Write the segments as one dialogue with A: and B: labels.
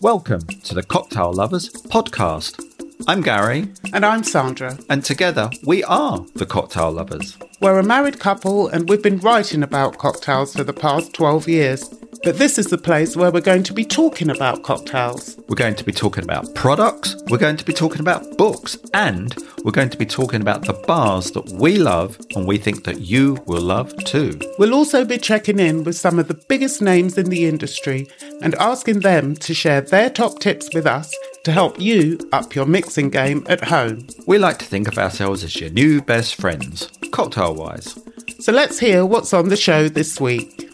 A: Welcome to the Cocktail Lovers podcast. I'm Gary,
B: And I'm Sandra.
A: and together we are the Cocktail Lovers.
B: We're a married couple and we've been writing about cocktails for the past 12 years. But this is the place where we're going to be talking about cocktails.
A: We're going to be talking about products, we're going to be talking about books, and we're going to be talking about the bars that we love and we think that you will love too.
B: We'll also be checking in with some of the biggest names in the industry and asking them to share their top tips with us to help you up your mixing game at home.
A: We like to think of ourselves as your new best friends, cocktail wise.
B: So let's hear what's on the show this week.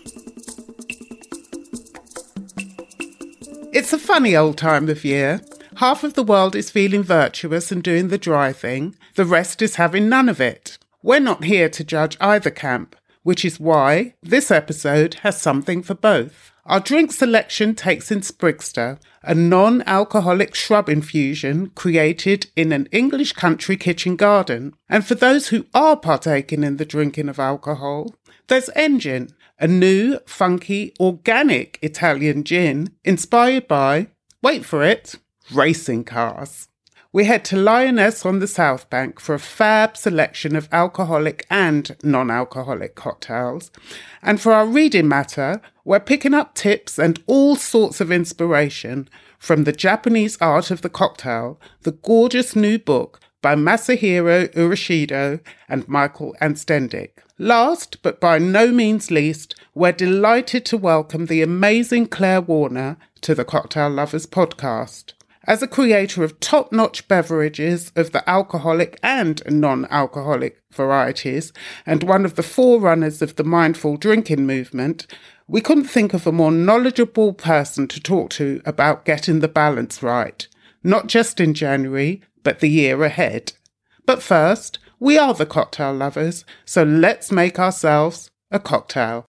B: It's a funny old time of year. Half of the world is feeling virtuous and doing the dry thing, the rest is having none of it. We're not here to judge either camp, which is why this episode has something for both. Our drink selection takes in Sprigster, a non alcoholic shrub infusion created in an English country kitchen garden. And for those who are partaking in the drinking of alcohol, there's Engine, a new, funky, organic Italian gin inspired by, wait for it, racing cars. We head to Lyaness on the South Bank for a fab selection of alcoholic and non alcoholic cocktails. And for our reading matter, we're picking up tips and all sorts of inspiration from the Japanese art of the cocktail, the gorgeous new book by Masahiro Urushido and Michael Anstendig. Last, but by no means least, we're delighted to welcome the amazing Claire Warner to the Cocktail Lovers podcast. As a creator of top notch beverages of the alcoholic and non alcoholic varieties, and one of the forerunners of the mindful drinking movement, we couldn't think of a more knowledgeable person to talk to about getting the balance right, not just in January, but the year ahead. But first, we are the cocktail lovers, so let's make ourselves a cocktail.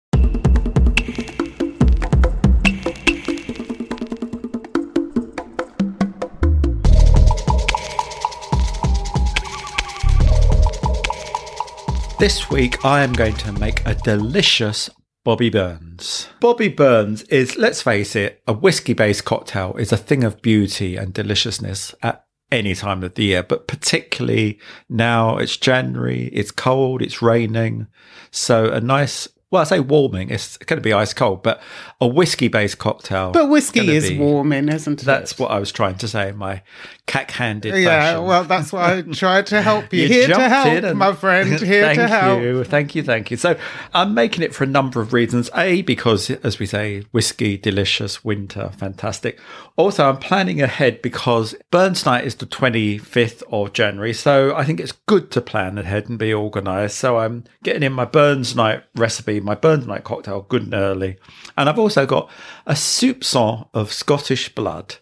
A: This week I am going to make a delicious Bobby Burns. Bobby Burns is, let's face it, a whiskey based cocktail is a thing of beauty and deliciousness at any time of the year, but particularly now it's January, it's cold, it's raining. So a nice, well, I say warming, it's going to be ice cold, but a whiskey based cocktail.
B: But whiskey is
A: be-
B: warming, isn't it?
A: That's what I was trying to say in my cack handed
B: Yeah,
A: fashion.
B: well, that's why I tried to help you.
A: You
B: here to help,
A: and-
B: my friend. Here
A: thank
B: to help.
A: you, thank you, thank you. So I'm making it for a number of reasons. A, because as we say, whiskey, delicious, winter, fantastic. Also, I'm planning ahead because Burns Night is the 25th of January, so I think it's good to plan ahead and be organised. So I'm getting in my Burns Night recipe, my Burns Night cocktail, good and early, and I've also got a soupçon of Scottish blood.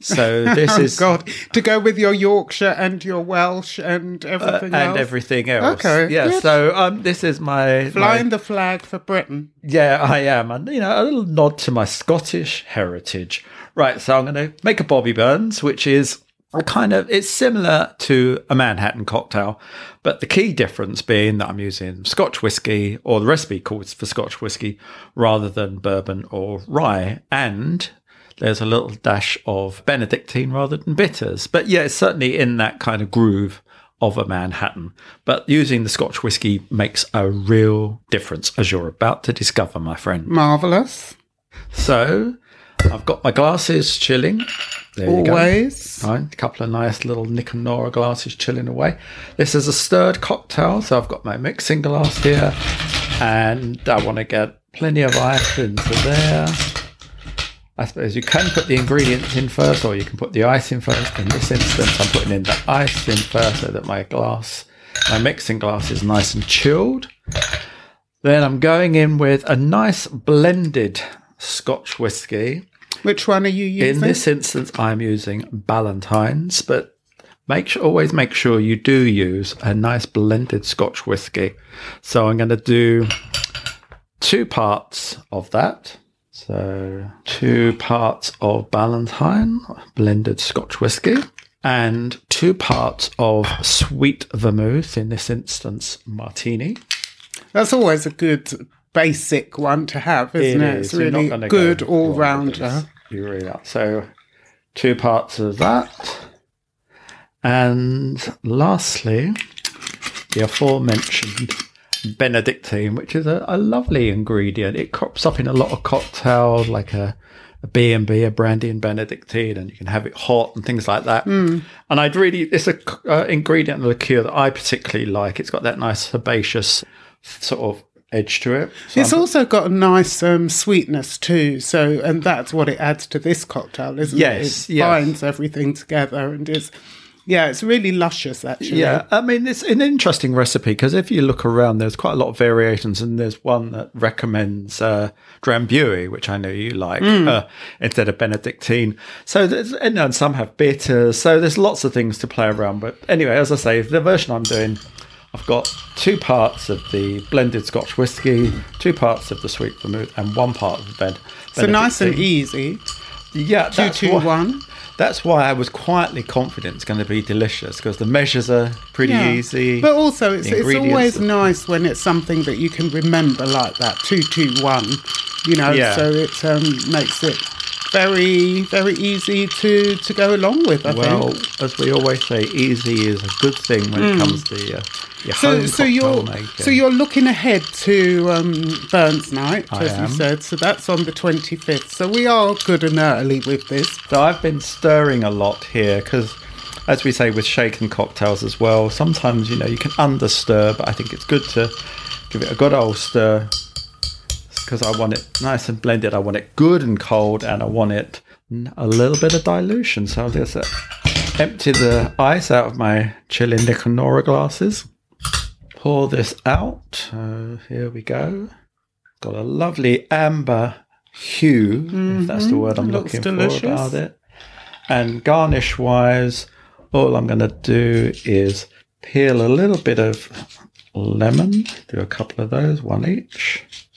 A: So this
B: Oh
A: is
B: God, to go with your Yorkshire and your Welsh and everything
A: Uh, and
B: else.
A: everything else.
B: Okay,
A: yeah.
B: good.
A: So um, this is my
B: Flying
A: my-
B: the flag for Britain.
A: Yeah, I am. And, you know, a little nod to my Scottish heritage. Right. So I'm going to make a Bobby Burns, which is a kind of, it's similar to a Manhattan cocktail, but the key difference being that I'm using Scotch whiskey, or the recipe calls for Scotch whiskey, rather than bourbon or rye. And there's a little dash of Benedictine rather than bitters. But yeah, it's certainly in that kind of groove of a Manhattan. But using the Scotch whiskey makes a real difference, as you're about to discover, my friend.
B: Marvelous.
A: So I've got my glasses chilling. There.
B: Always.
A: Right, a couple of nice little Nick and Nora glasses chilling away. This is a stirred cocktail, so I've got my mixing glass here, and I want to get plenty of ice into there. I suppose you can put the ingredients in first, or you can put the ice in first. In this instance, I'm putting in the ice in first so that my glass, my mixing glass, is nice and chilled. Then I'm going in with a nice blended Scotch whiskey.
B: Which one are you using?
A: In this instance, I'm using Ballantine's, but make sure, always make sure you do use a nice blended Scotch whiskey. So I'm going to do two parts of that. So two parts of Ballantine blended Scotch whiskey and two parts of sweet vermouth, in this instance, martini.
B: That's always a good basic one to have, isn't it?
A: is.
B: It's really good
A: go
B: all rounder.
A: You really are. So two parts of that. And lastly, the aforementioned Benedictine, which is a, a lovely ingredient. It crops up in a lot of cocktails, like a, a B&B, a brandy and Benedictine, and you can have it hot and things like that. And I'd really, it's a uh, ingredient in the liqueur that I particularly like. It's got that nice herbaceous sort of edge to it. So
B: It's also got a nice um, sweetness too. So, and that's what it adds to this cocktail, isn't
A: Yes,
B: it? It
A: yes.
B: binds everything together, and is. yeah, it's really luscious actually.
A: Yeah, I mean, it's an interesting recipe because if you look around, there's quite a lot of variations, and there's one that recommends uh, Drambuie, which I know you like, uh, instead of Benedictine. So, there's, and then some have bitters. So, there's lots of things to play around. But anyway, as I say, the version I'm doing, I've got two parts of the blended Scotch whiskey, two parts of the sweet vermouth, and one part of the bed.
B: So nice and easy.
A: Yeah,
B: Two,
A: that's
B: two,
A: why-
B: one.
A: That's why I was quietly confident it's going to be delicious because the measures are pretty
B: Yeah.
A: easy.
B: But also, it's, it's always nice when it's something that you can remember like that. Two, two, one. You know,
A: Yeah.
B: so it um, makes it very, very easy to to go along with. I
A: Well,
B: think.
A: as we always say, easy is a good thing when it comes to your, your.
B: So, so you're so you're looking ahead to um, Burns Night,
A: I
B: as
A: am.
B: you said. So that's on the twenty fifth. So we are good and early with this.
A: So I've been stirring a lot here because, as we say with shaken cocktails as well, sometimes you know you can understir, but I think it's good to give it a good old stir because I want it nice and blended. I want it good and cold, and I want it a little bit of dilution. So I'll just uh, empty the ice out of my chili Nick and Nora glasses. Pour this out. Uh, here we go. Got a lovely amber hue, if that's the word I'm
B: Mm-hmm. Looks
A: looking
B: delicious.
A: for about it. And garnish wise, all I'm going to do is peel a little bit of lemon, do a couple of those, one each,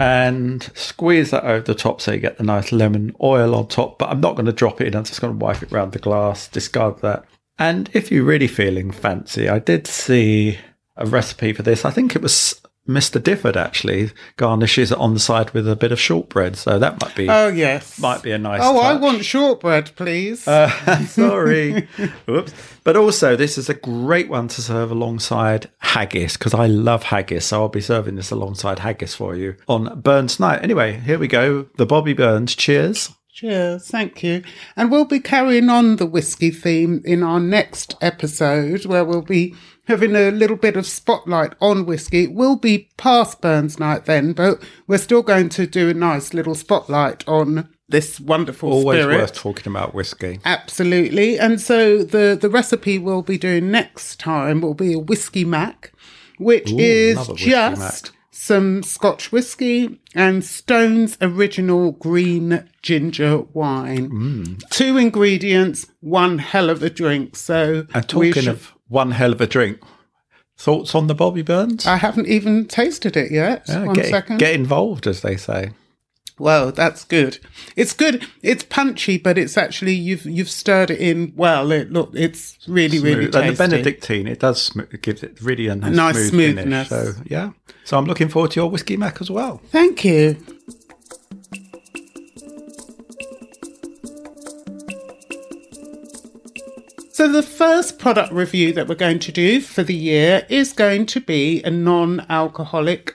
A: and squeeze that over the top so you get the nice lemon oil on top. But I'm not going to drop it in, I'm just going to wipe it around the glass, discard that. And if you're really feeling fancy, I did see a recipe for this. I think it was Mr. Difford actually garnishes it on the side with a bit of shortbread. So that might be
B: Oh yes,
A: might be a nice.
B: Oh, I want shortbread, please.
A: Uh, sorry. Whoops. But also, this is a great one to serve alongside haggis because I love haggis. So I'll be serving this alongside haggis for you on Burns Night. Anyway, here we go. The Bobby Burns. Cheers.
B: Cheers, thank you. And we'll be carrying on the whiskey theme in our next episode, where we'll be having a little bit of spotlight on whiskey. It will be past Burns Night then, but we're still going to do a nice little spotlight on this wonderful
A: Always
B: spirit.
A: worth talking about whiskey.
B: Absolutely. And so the, the recipe we'll be doing next time will be a whiskey mac, which
A: Ooh,
B: is
A: love a whiskey
B: just
A: mac.
B: some Scotch whiskey and Stone's original green ginger wine.
A: Mm.
B: Two ingredients, one hell of a drink. So
A: And talking
B: should-
A: of one hell of a drink, thoughts on the Bobby Burns?
B: I haven't even tasted it yet.
A: Yeah,
B: One
A: get,
B: second.
A: get involved, as they say.
B: Well, that's good. It's good. It's punchy, but it's actually you've you've stirred it in well. It look, it's really really
A: Smooth. And the. Benedictine, it does sm- it gives it really a nice,
B: nice
A: smooth
B: smoothness.
A: finish. So yeah, so I'm looking forward to your whiskey mac as well.
B: Thank you. So, the first product review that we're going to do for the year is going to be a non alcoholic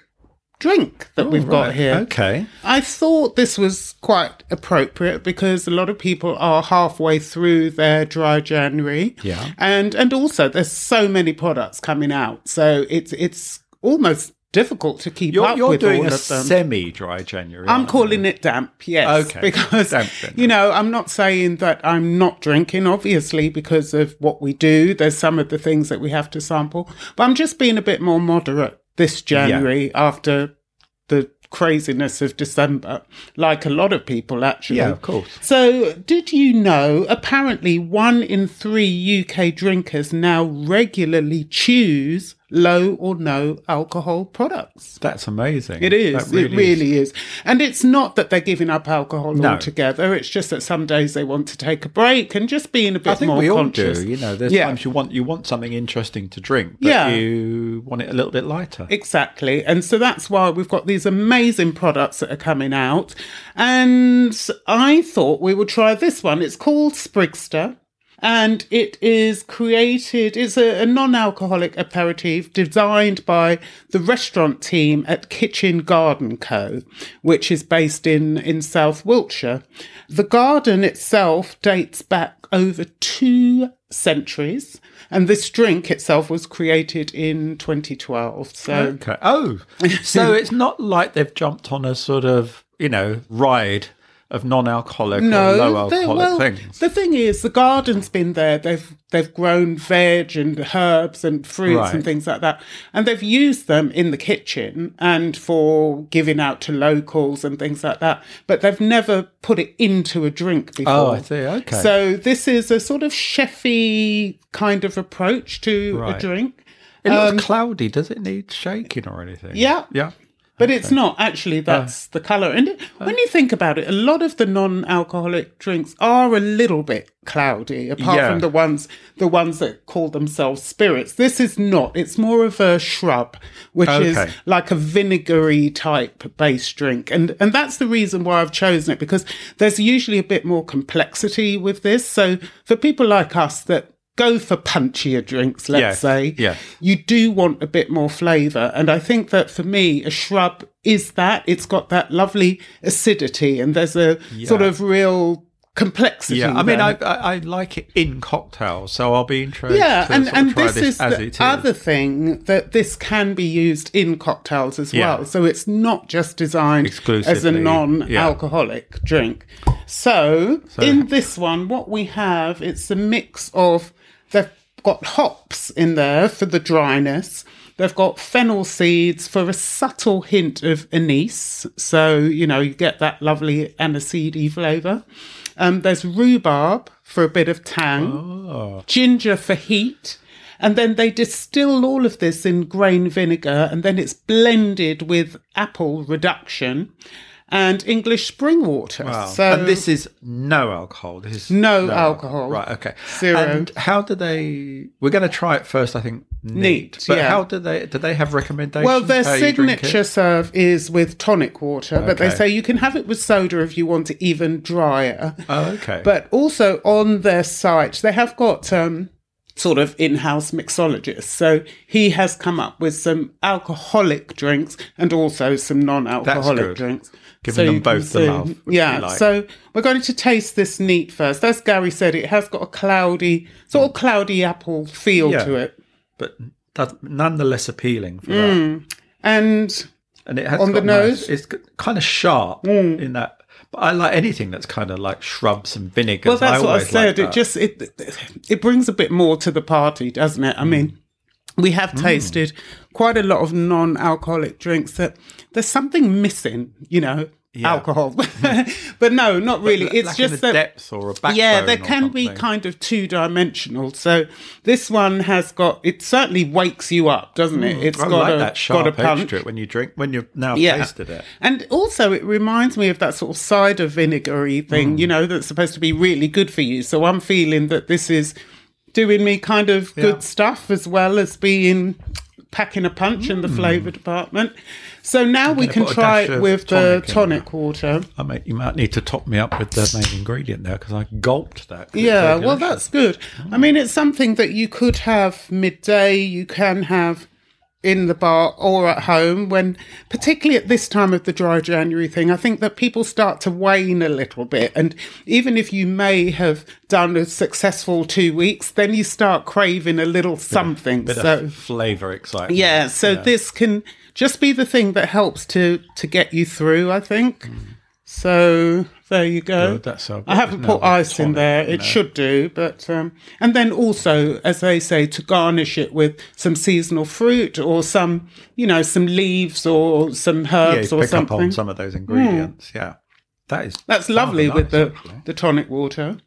B: drink that we've got
A: Right,
B: here.
A: Okay.
B: I thought this was quite appropriate because a lot of people are halfway through their dry January.
A: Yeah.
B: And and also there's so many products coming out. So it's it's almost difficult to keep
A: You're,
B: up
A: you're
B: with
A: doing
B: all
A: a
B: of them.
A: semi-dry January.
B: I'm calling
A: you?
B: it damp, yes.
A: Okay,
B: Because,
A: damp
B: you know, I'm not saying that I'm not drinking, obviously, because of what we do. There's some of the things that we have to sample. But I'm just being a bit more moderate this January after the craziness of December, like a lot of people, actually.
A: Yeah, of course.
B: So, did you know apparently one in three UK drinkers now regularly choose low or no alcohol products.
A: That's amazing.
B: It is.
A: That
B: it really is. And it's not that they're giving up alcohol
A: No.
B: altogether. It's just that some days they want to take a break and just being a bit
A: I think
B: more
A: we all
B: conscious.
A: do. You know, there's
B: Yeah.
A: times you want you want something interesting to drink, but
B: Yeah.
A: you want it a little bit lighter.
B: Exactly. And so that's why we've got these amazing products that are coming out. And I thought we would try this one. It's called Sprigster. And it is created, it's a, a non alcoholic aperitif designed by the restaurant team at Kitchen Garden Co., which is based in, in South Wiltshire. The garden itself dates back over two centuries, and this drink itself was created in 2012. So,
A: Okay. Oh, so it's not like they've jumped on a sort of you know ride of non-alcoholic or low-alcoholic
B: well,
A: things.
B: the thing is, the garden's been there. They've they've grown veg and herbs and fruits
A: Right.
B: and things like that, and they've used them in the kitchen and for giving out to locals and things like that. But they've never put it into a drink before.
A: Oh, I see. Okay.
B: So this is a sort of chefy kind of approach to
A: Right.
B: a drink.
A: it looks cloudy. Does it need shaking or anything?
B: um, Yeah.
A: Yeah.
B: But it's not actually. Uh. That's the color. And it- when you think about it, a lot of the non-alcoholic drinks are a little bit cloudy, apart
A: Yeah.
B: from the ones the ones that call themselves spirits. This is not. It's more of a shrub, which is like a vinegary type base drink, and and that's the reason why I've chosen it because there's usually a bit more complexity with this. So for people like us that go for punchier drinks, let's
A: Yes,
B: say,
A: yes.
B: you do want a bit more flavour. And I think that for me, a shrub is that. It's got that lovely acidity and there's a sort of real complexity.
A: Yeah. I mean. I, I I like it in cocktails, so I'll be interested.
B: yeah,
A: to
B: and, and
A: try
B: this, is the
A: is.
B: other thing that this can be used in cocktails as
A: Yeah.
B: well. So it's not just designed as a non-alcoholic drink. So, in this one, what we have it's a mix of they've got hops in there for the dryness. They've got fennel seeds for a subtle hint of anise. So, you know, you get that lovely aniseedy flavour. Um, there's rhubarb for a bit of tang
A: Oh.
B: ginger for heat. And then they distill all of this in grain vinegar and then it's blended with apple reduction and English spring water.
A: Wow.
B: So
A: and this is no alcohol. This is
B: No alcohol.
A: Right. Okay.
B: Zero.
A: And how do they? We're going to try it first. I think neat.
B: Neat,
A: But
B: yeah.
A: how do they? Do they have recommendations?
B: well, their
A: how you drink it?
B: signature serve is with tonic water, but they say you can have it with soda if you want it even drier.
A: Oh, okay.
B: But also on their site, they have got um, sort of in house mixologist. So he has come up with some alcoholic drinks and also some non alcoholic drinks.
A: Giving
B: So
A: them both the love,
B: Yeah.
A: like.
B: So we're going to taste this neat first. As Gary said, it has got a cloudy, sort of cloudy apple feel
A: Yeah.
B: to it.
A: but that's nonetheless appealing for that.
B: Mm. And
A: And it has
B: On the
A: nice-
B: nose? Mm.
A: it's kind of sharp in that. But I like anything that's kind of like shrubs and vinegar.
B: well, that's what I
A: always like
B: said. it just it it brings a bit more to the party, doesn't it? I
A: Mm.
B: mean, we have tasted quite a lot of non-alcoholic drinks that there's something missing, you know, alcohol. but no, not really. it's
A: Lacking
B: just that
A: depth or a backbone.
B: yeah, there can be kind of two dimensional. So this one has got it certainly wakes you up, doesn't it? It's
A: Mm, I
B: got
A: like
B: a
A: that sharp
B: got a punch.
A: to it when you drink when you've now
B: Yeah.
A: tasted it.
B: And also, it reminds me of that sort of cider vinegary thing,
A: Mm.
B: you know, that's supposed to be really good for you. So I'm feeling that this is doing me kind of good stuff as well as being packing a punch in the flavour department. So now we can try it with the
A: tonic
B: water.
A: I mean, you might need to top me up with the main ingredient there because I gulped that.
B: Yeah, well, that's good. I mean, it's something that you could have midday, you can have in the bar or at home when particularly at this time of the dry january thing i think that people start to wane a little bit and even if you may have done a successful two weeks then you start craving a little something
A: bit
B: so
A: of flavour excitement.
B: yeah so this can just be the thing that helps to to get you through i think so there you go
A: Good, that's so
B: I haven't put ice in there. It
A: no.
B: should do, but um, and then also, as they say, to garnish it with some seasonal fruit or some, you know, some leaves or some
A: Yeah,
B: herbs
A: you
B: or
A: pick up on some of those ingredients. Yeah, that is
B: That's lovely with the
A: actually.
B: the tonic water,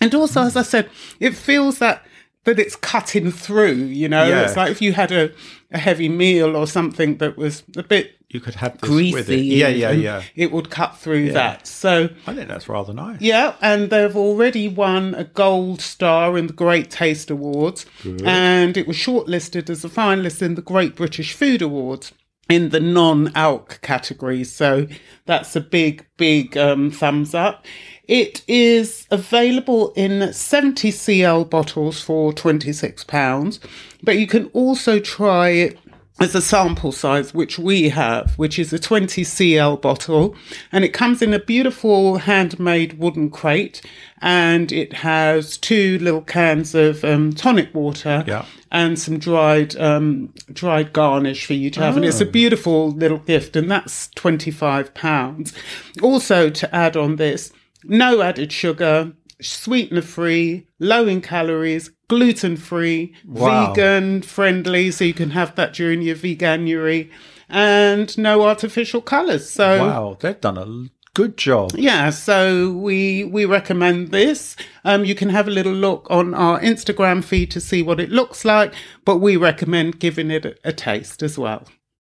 B: and also, as I said, it feels that that it's cutting through. You know,
A: Yeah.
B: it's like if you had a, a heavy meal or something that was a bit
A: You could have this with it.
B: greasy.
A: Yeah, yeah, yeah.
B: It would cut through that. So
A: I think that's rather nice.
B: yeah, and they've already won a gold star in the Great Taste Awards, and it was shortlisted as a finalist in the Great British Food Awards in the non-alc category. So that's a big, big um, thumbs up. It is available in 70 cl bottles for £26, but you can also try it as a sample size, which we have, which is a 20 cl bottle, and it comes in a beautiful handmade wooden crate, and it has two little cans of um, tonic water
A: Yeah.
B: and some dried um, dried garnish for you to have, and it's a beautiful little gift, and that's 25 pounds. Also, to add on this, no added sugar. Sweetener free, low in calories, gluten free,
A: Wow.
B: vegan friendly, so you can have that during your veganuary, and no artificial colours. So
A: Wow, they've done a good job.
B: yeah, so we we recommend this. Um, you can have a little look on our Instagram feed to see what it looks like, but we recommend giving it a, a taste as well.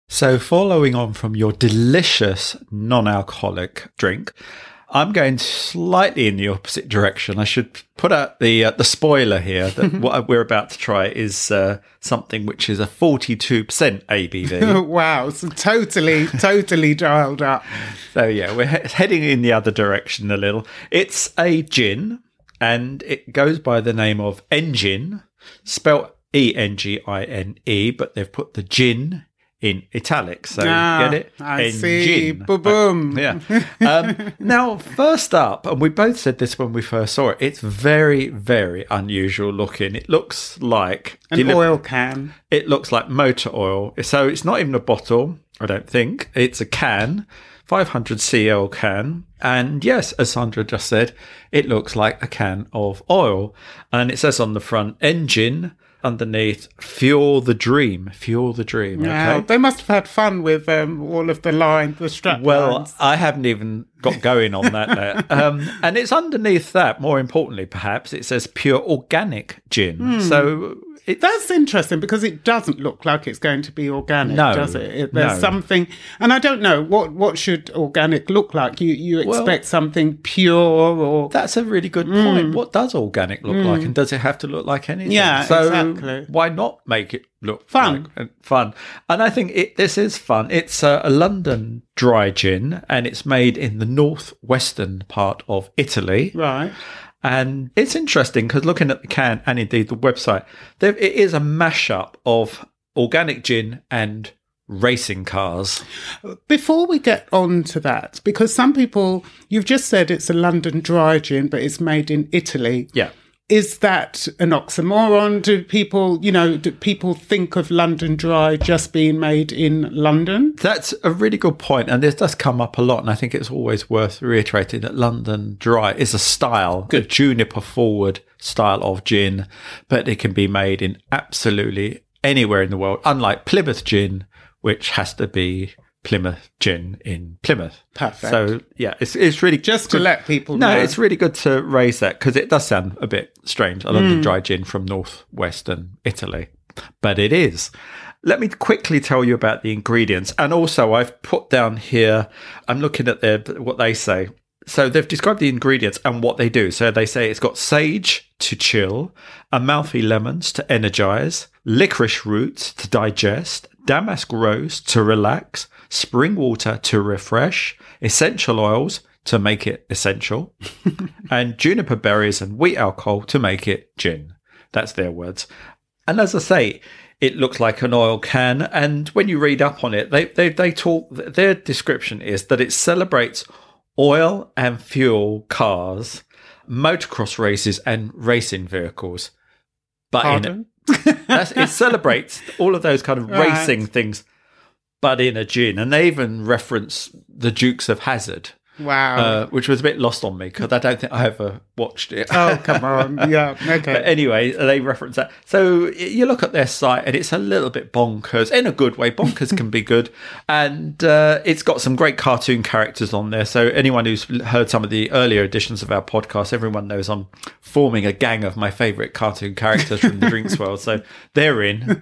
A: So, following on from your delicious non alcoholic drink, I'm going slightly in the opposite direction. I should put out the uh, the spoiler here that what we're about to try is uh, something which is a 42% ABV.
B: wow, so totally, totally dialed up.
A: so, yeah, we're he- heading in the other direction a little. It's a gin and it goes by the name of Engine, spelt E N G I N E, but they've put the gin in italics. So,
B: Ah,
A: get it?
B: I see.
A: Engine.
B: Boom.
A: Yeah. Um, now, first up, and we both said this when we first saw it, it's very, very unusual looking. It looks like
B: An
A: deli-
B: oil can.
A: It looks like motor oil. So it's not even a bottle, I don't think. It's a can, 500 cl can. And yes, as Sandra just said, it looks like a can of oil. And it says on the front, engine. Underneath, fuel the dream, fuel the dream.
B: Wow,
A: Okay.
B: they must have had fun with um, all of the line, the strap
A: Well,
B: lines.
A: I haven't even got going on that yet. Um, and it's underneath that, more importantly, perhaps, it says pure organic gin.
B: Hmm.
A: So it,
B: That's interesting because it doesn't look like it's going to be organic,
A: No,
B: does it? it there's
A: no.
B: something, and I don't know what what should organic look like. You you
A: Well-
B: expect something pure or
A: that's a really good point. Mm. What does organic look like? And mm. does it have to look like anything?
B: Yeah,
A: so
B: exactly.
A: why not make it look
B: Fun.
A: like- and fun? And I think it, this is fun. It's a, a London dry gin and it's made in the northwestern part of Italy.
B: right.
A: And it's interesting because looking at the can and indeed the website, there, it is a mashup of organic gin and racing cars.
B: Before we get on to that, because some people, you've just said it's a London dry gin, but it's made in Italy.
A: Yeah.
B: Is that an oxymoron? Do people, you know, do people think of London dry just being made in London?
A: That's a really good point, and this does come up a lot. And I think it's always worth reiterating that London Dry is a style, a juniper forward style of gin, but it can be made in absolutely anywhere in the world. Unlike Plymouth gin, which has to be Plymouth gin in Plymouth.
B: Perfect.
A: So yeah, it's it's really
B: Just to
A: good-
B: let people
A: No,
B: know.
A: it's really good to raise that because it does sound a bit strange. A London mm. dry gin from northwestern Italy, but it is. Let me quickly tell you about the ingredients, and also I've put down here. I'm looking at their what they say. So they've described the ingredients and what they do. So they say it's got sage to chill, Amalfi lemons to energize, licorice roots to digest, damask rose to relax, spring water to refresh, essential oils to make it essential, and juniper berries and wheat alcohol to make it gin. That's their words. And as I say, it looks like an oil can. And when you read up on it, they, they, they talk, their description is that it celebrates oil and fuel cars, motocross races, and racing vehicles. But
B: Pardon?
A: that's, it celebrates all of those kind of
B: Right.
A: racing things, but in a gin. And they even reference the Dukes of Hazzard.
B: Wow.
A: uh, which was a bit lost on me because I don't think I ever watched it.
B: oh, come on. Yeah. Okay.
A: But anyway, they reference that. So you look at their site, and it's a little bit bonkers in a good way. Bonkers can be good, and uh, it's got some great cartoon characters on there. So anyone who's heard some of the earlier editions of our podcast, everyone knows I'm forming a gang of my favourite cartoon characters from the drinks world. So they're in,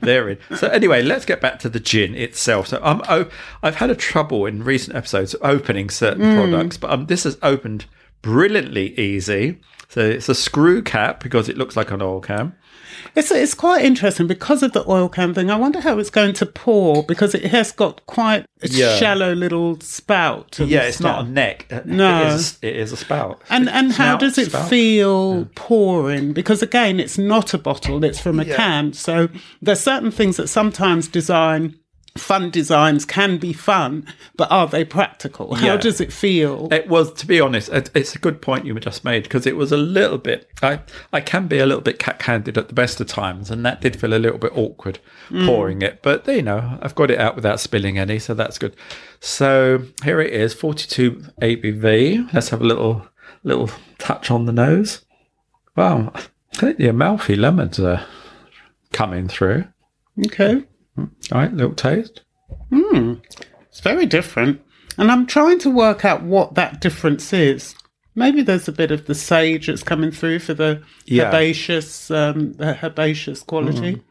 A: they're in. So anyway, let's get back to the gin itself. So I'm, oh, I've had a trouble in recent episodes opening certain products, but um, this has opened brilliantly easy. So it's a screw cap because it looks like an oil can.
B: It's it's quite interesting because of the oil can thing. I wonder how it's going to pour because it has got quite a
A: Yeah.
B: shallow little spout.
A: Yeah, it's
B: stuff.
A: not a neck.
B: No.
A: it is, it is a spout.
B: And and how does it
A: spout.
B: feel pouring? Because again, it's not a bottle; it's from a
A: Yeah.
B: can. So there's certain things that sometimes design, fun designs can be fun, but are they practical? How
A: Yeah.
B: does it feel?
A: It was, to be honest, it, it's a good point you just made because it was a little bit. I I can be a little bit cat-handed at the best of times, and that did feel a little bit awkward mm. pouring it. But you know, I've got it out without spilling any, so that's good. So here it is, forty-two ABV. Let's have a little little touch on the nose. Wow, I think the Amalfi lemons are coming through.
B: Okay,
A: All right, little taste.
B: it's very different, and I'm trying to work out what that difference is. Maybe there's a bit of the sage that's coming through for the
A: Yeah.
B: herbaceous, um, the herbaceous quality.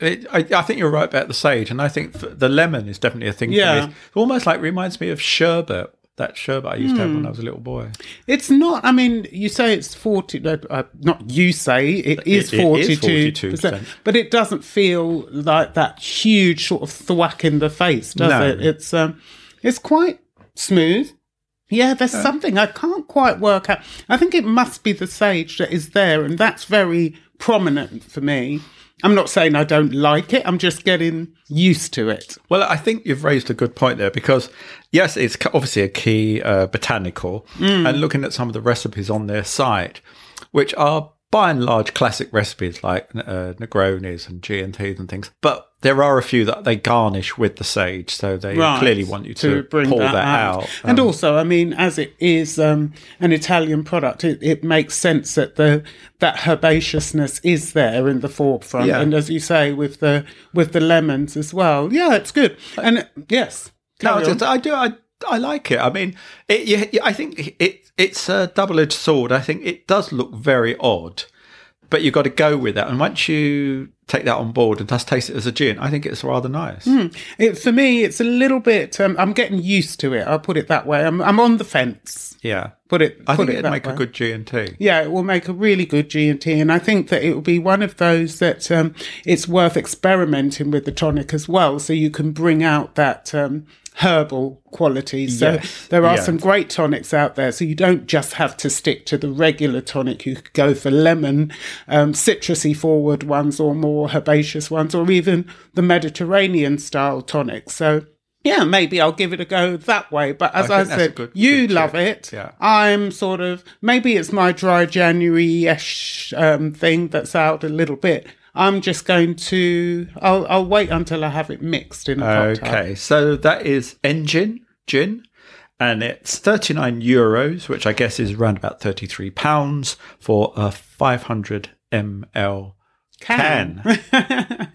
A: It, I, I think you're right about the sage, and I think the lemon is definitely a thing
B: Yeah.
A: for me. It almost like reminds me of sherbet, that sherbet I used to have
B: Hmm.
A: when I was a little boy.
B: It's not. I mean, you say it's forty. no, Uh, not you say it is
A: is
B: forty-two
A: 42%.
B: but it doesn't feel like that huge sort of thwack in the face, does
A: No.
B: it? It's um, it's quite smooth. Yeah, there's something I can't quite work out. I think it must be the sage that is there, and that's very prominent for me. I'm not saying I don't like it. I'm just getting used to it.
A: Well, I think you've raised a good point there because, yes, it's obviously a key uh, botanical,
B: Mm.
A: and looking at some of the recipes on their site, which are by and large classic recipes like uh, Negronis and G&Ts and things, but there are a few that they garnish with the sage, so they
B: Right,
A: clearly want you to, pull that, out.
B: And
A: Um,
B: also, I mean, as it is um, an Italian product, it, it makes sense that the that herbaceousness is there in the forefront,
A: Yeah.
B: and as you say, with the with the lemons as well. Yeah, it's good. And yes,
A: No,
B: on.
A: it's- I do. I I like it. I mean, it, you- I think it it's a double edged sword. I think it does look very odd, but you've got to go with that. And once you take that on board and just taste it as a gin, I think it's rather nice.
B: It, for me, it's a little bit. Um, I'm getting used to it. I'll put it that way. I'm I'm on the fence.
A: Yeah,
B: Put it.
A: I
B: put
A: think
B: it
A: it'd make
B: way.
A: a good G and T.
B: Yeah, it will make a really good G and T, and I think that it will be one of those that um, it's worth experimenting with the tonic as well, so you can bring out that um, herbal qualities. So there are
A: yeah.
B: some great tonics out there, so you don't just have to stick to the regular tonic. You could go for lemon, um, citrusy forward ones, or more herbaceous ones, or even the Mediterranean style tonic. So. Yeah, maybe I'll give it a go that way. But as I,
A: a
B: said,
A: good-
B: you
A: good
B: love it.
A: Yeah.
B: I'm sort of maybe it's my dry January ish um, thing that's out a little bit. I'm just going to. I'll I'll wait until I have it mixed in a cocktail.
A: Okay, so that is engine gin, and it's thirty nine euros, which I guess is around about thirty three pounds for a five hundred ml can.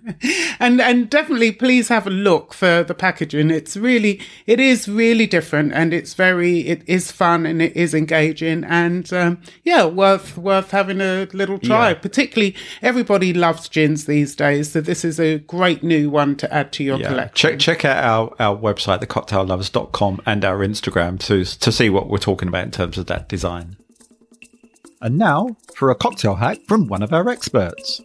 B: and and definitely please have a look for the packaging. It's really it is really different and it's very it is fun and it is engaging and um, yeah worth worth having a little try.
A: Yeah.
B: Particularly everybody loves gins these days, so this is a great new one to add to your
A: Yeah.
B: collection.
A: Check check out our, our website, thecocktaillovers.com, and our Instagram to to see what we're talking about in terms of that design. And now for a cocktail hack from one of our experts.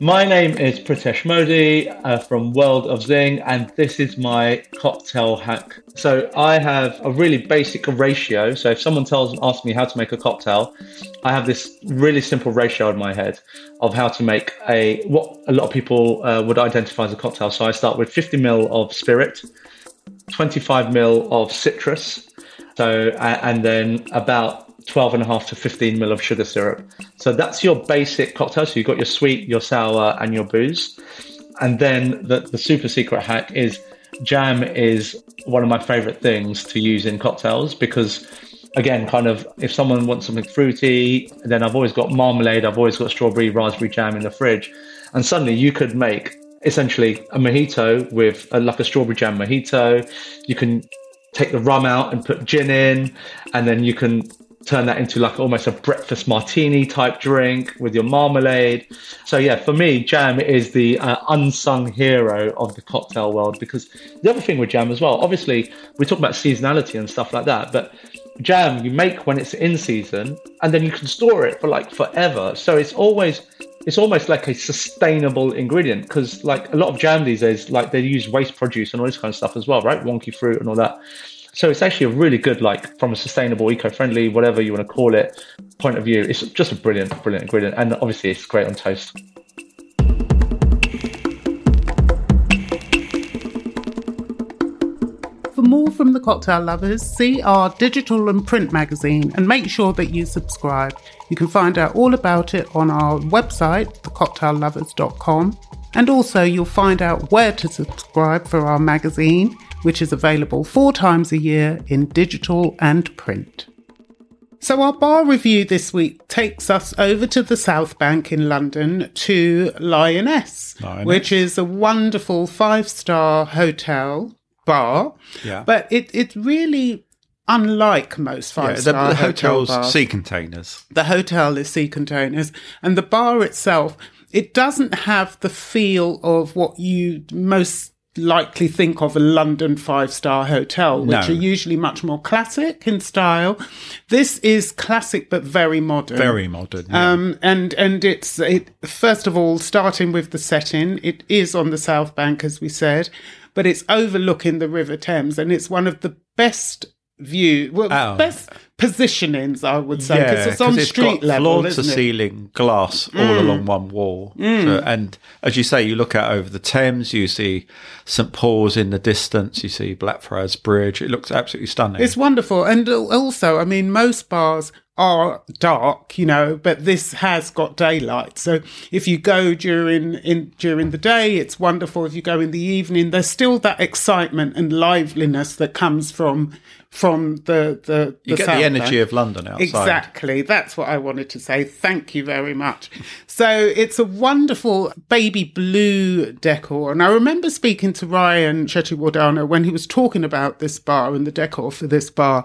C: My name is Pritesh Modi uh, from World of Zing, and this is my cocktail hack. So I have a really basic ratio. So if someone tells and asks me how to make a cocktail, I have this really simple ratio in my head of how to make a what a lot of people uh, would identify as a cocktail. So I start with 50 ml of spirit, 25 ml of citrus, so and then about 12 and a half to 15 ml of sugar syrup. So that's your basic cocktail. So you've got your sweet, your sour, and your booze. And then the, the super secret hack is jam is one of my favorite things to use in cocktails because again, kind of if someone wants something fruity, then I've always got marmalade, I've always got strawberry, raspberry jam in the fridge. And suddenly you could make essentially a mojito with a, like a strawberry jam mojito. You can take the rum out and put gin in, and then you can turn that into like almost a breakfast martini type drink with your marmalade. So yeah, for me, jam is the uh, unsung hero of the cocktail world because the other thing with jam as well, obviously we talk about seasonality and stuff like that, but jam you make when it's in season and then you can store it for like forever. So it's always it's almost like a sustainable ingredient because like a lot of jam these days like they use waste produce and all this kind of stuff as well, right? Wonky fruit and all that. So it's actually a really good, like from a sustainable, eco-friendly, whatever you want to call it, point of view. It's just a brilliant, brilliant ingredient, and obviously it's great on toast.
B: For more from the cocktail lovers, see our digital and print magazine and make sure that you subscribe. You can find out all about it on our website, thecocktaillovers.com. And also, you'll find out where to subscribe for our magazine, which is available four times a year in digital and print. So, our bar review this week takes us over to the South Bank in London to Lyaness,
A: Lyaness.
B: which is a wonderful five star hotel bar.
A: Yeah.
B: But it, it's really unlike most
A: Yeah,
B: five
A: the,
B: star
A: the
B: hotel
A: hotel's sea containers.
B: The hotel is sea containers, and the bar itself, it doesn't have the feel of what you most likely think of a London five star hotel, which
A: No.
B: are usually much more classic in style. This is classic but very modern.
A: Very modern. yeah.
B: Um, and and it's it first of all starting with the setting. It is on the South Bank, as we said, but it's overlooking the River Thames, and it's one of the best view, well,
A: Oh.
B: best positionings, I would say, because
A: yeah,
B: it's on street
A: got
B: level,
A: floor to?
B: Mm.
A: ceiling glass all along one wall. So- and as you say, you look out over the Thames, you see St Paul's in the distance, you see Blackfriars Bridge. It looks absolutely stunning.
B: It's wonderful, and also, I mean, most bars are dark, you know, but this has got daylight. So if you go during in during the day, it's wonderful. If you go in the evening, there's still that excitement and liveliness that comes from from the the,
A: you get the energy of London outside.
B: Exactly. That's what I wanted to say. Thank you very much. So it's a wonderful baby blue decor. And I remember speaking to Ryan Chetiyawardana when he was talking about this bar and the decor for this bar.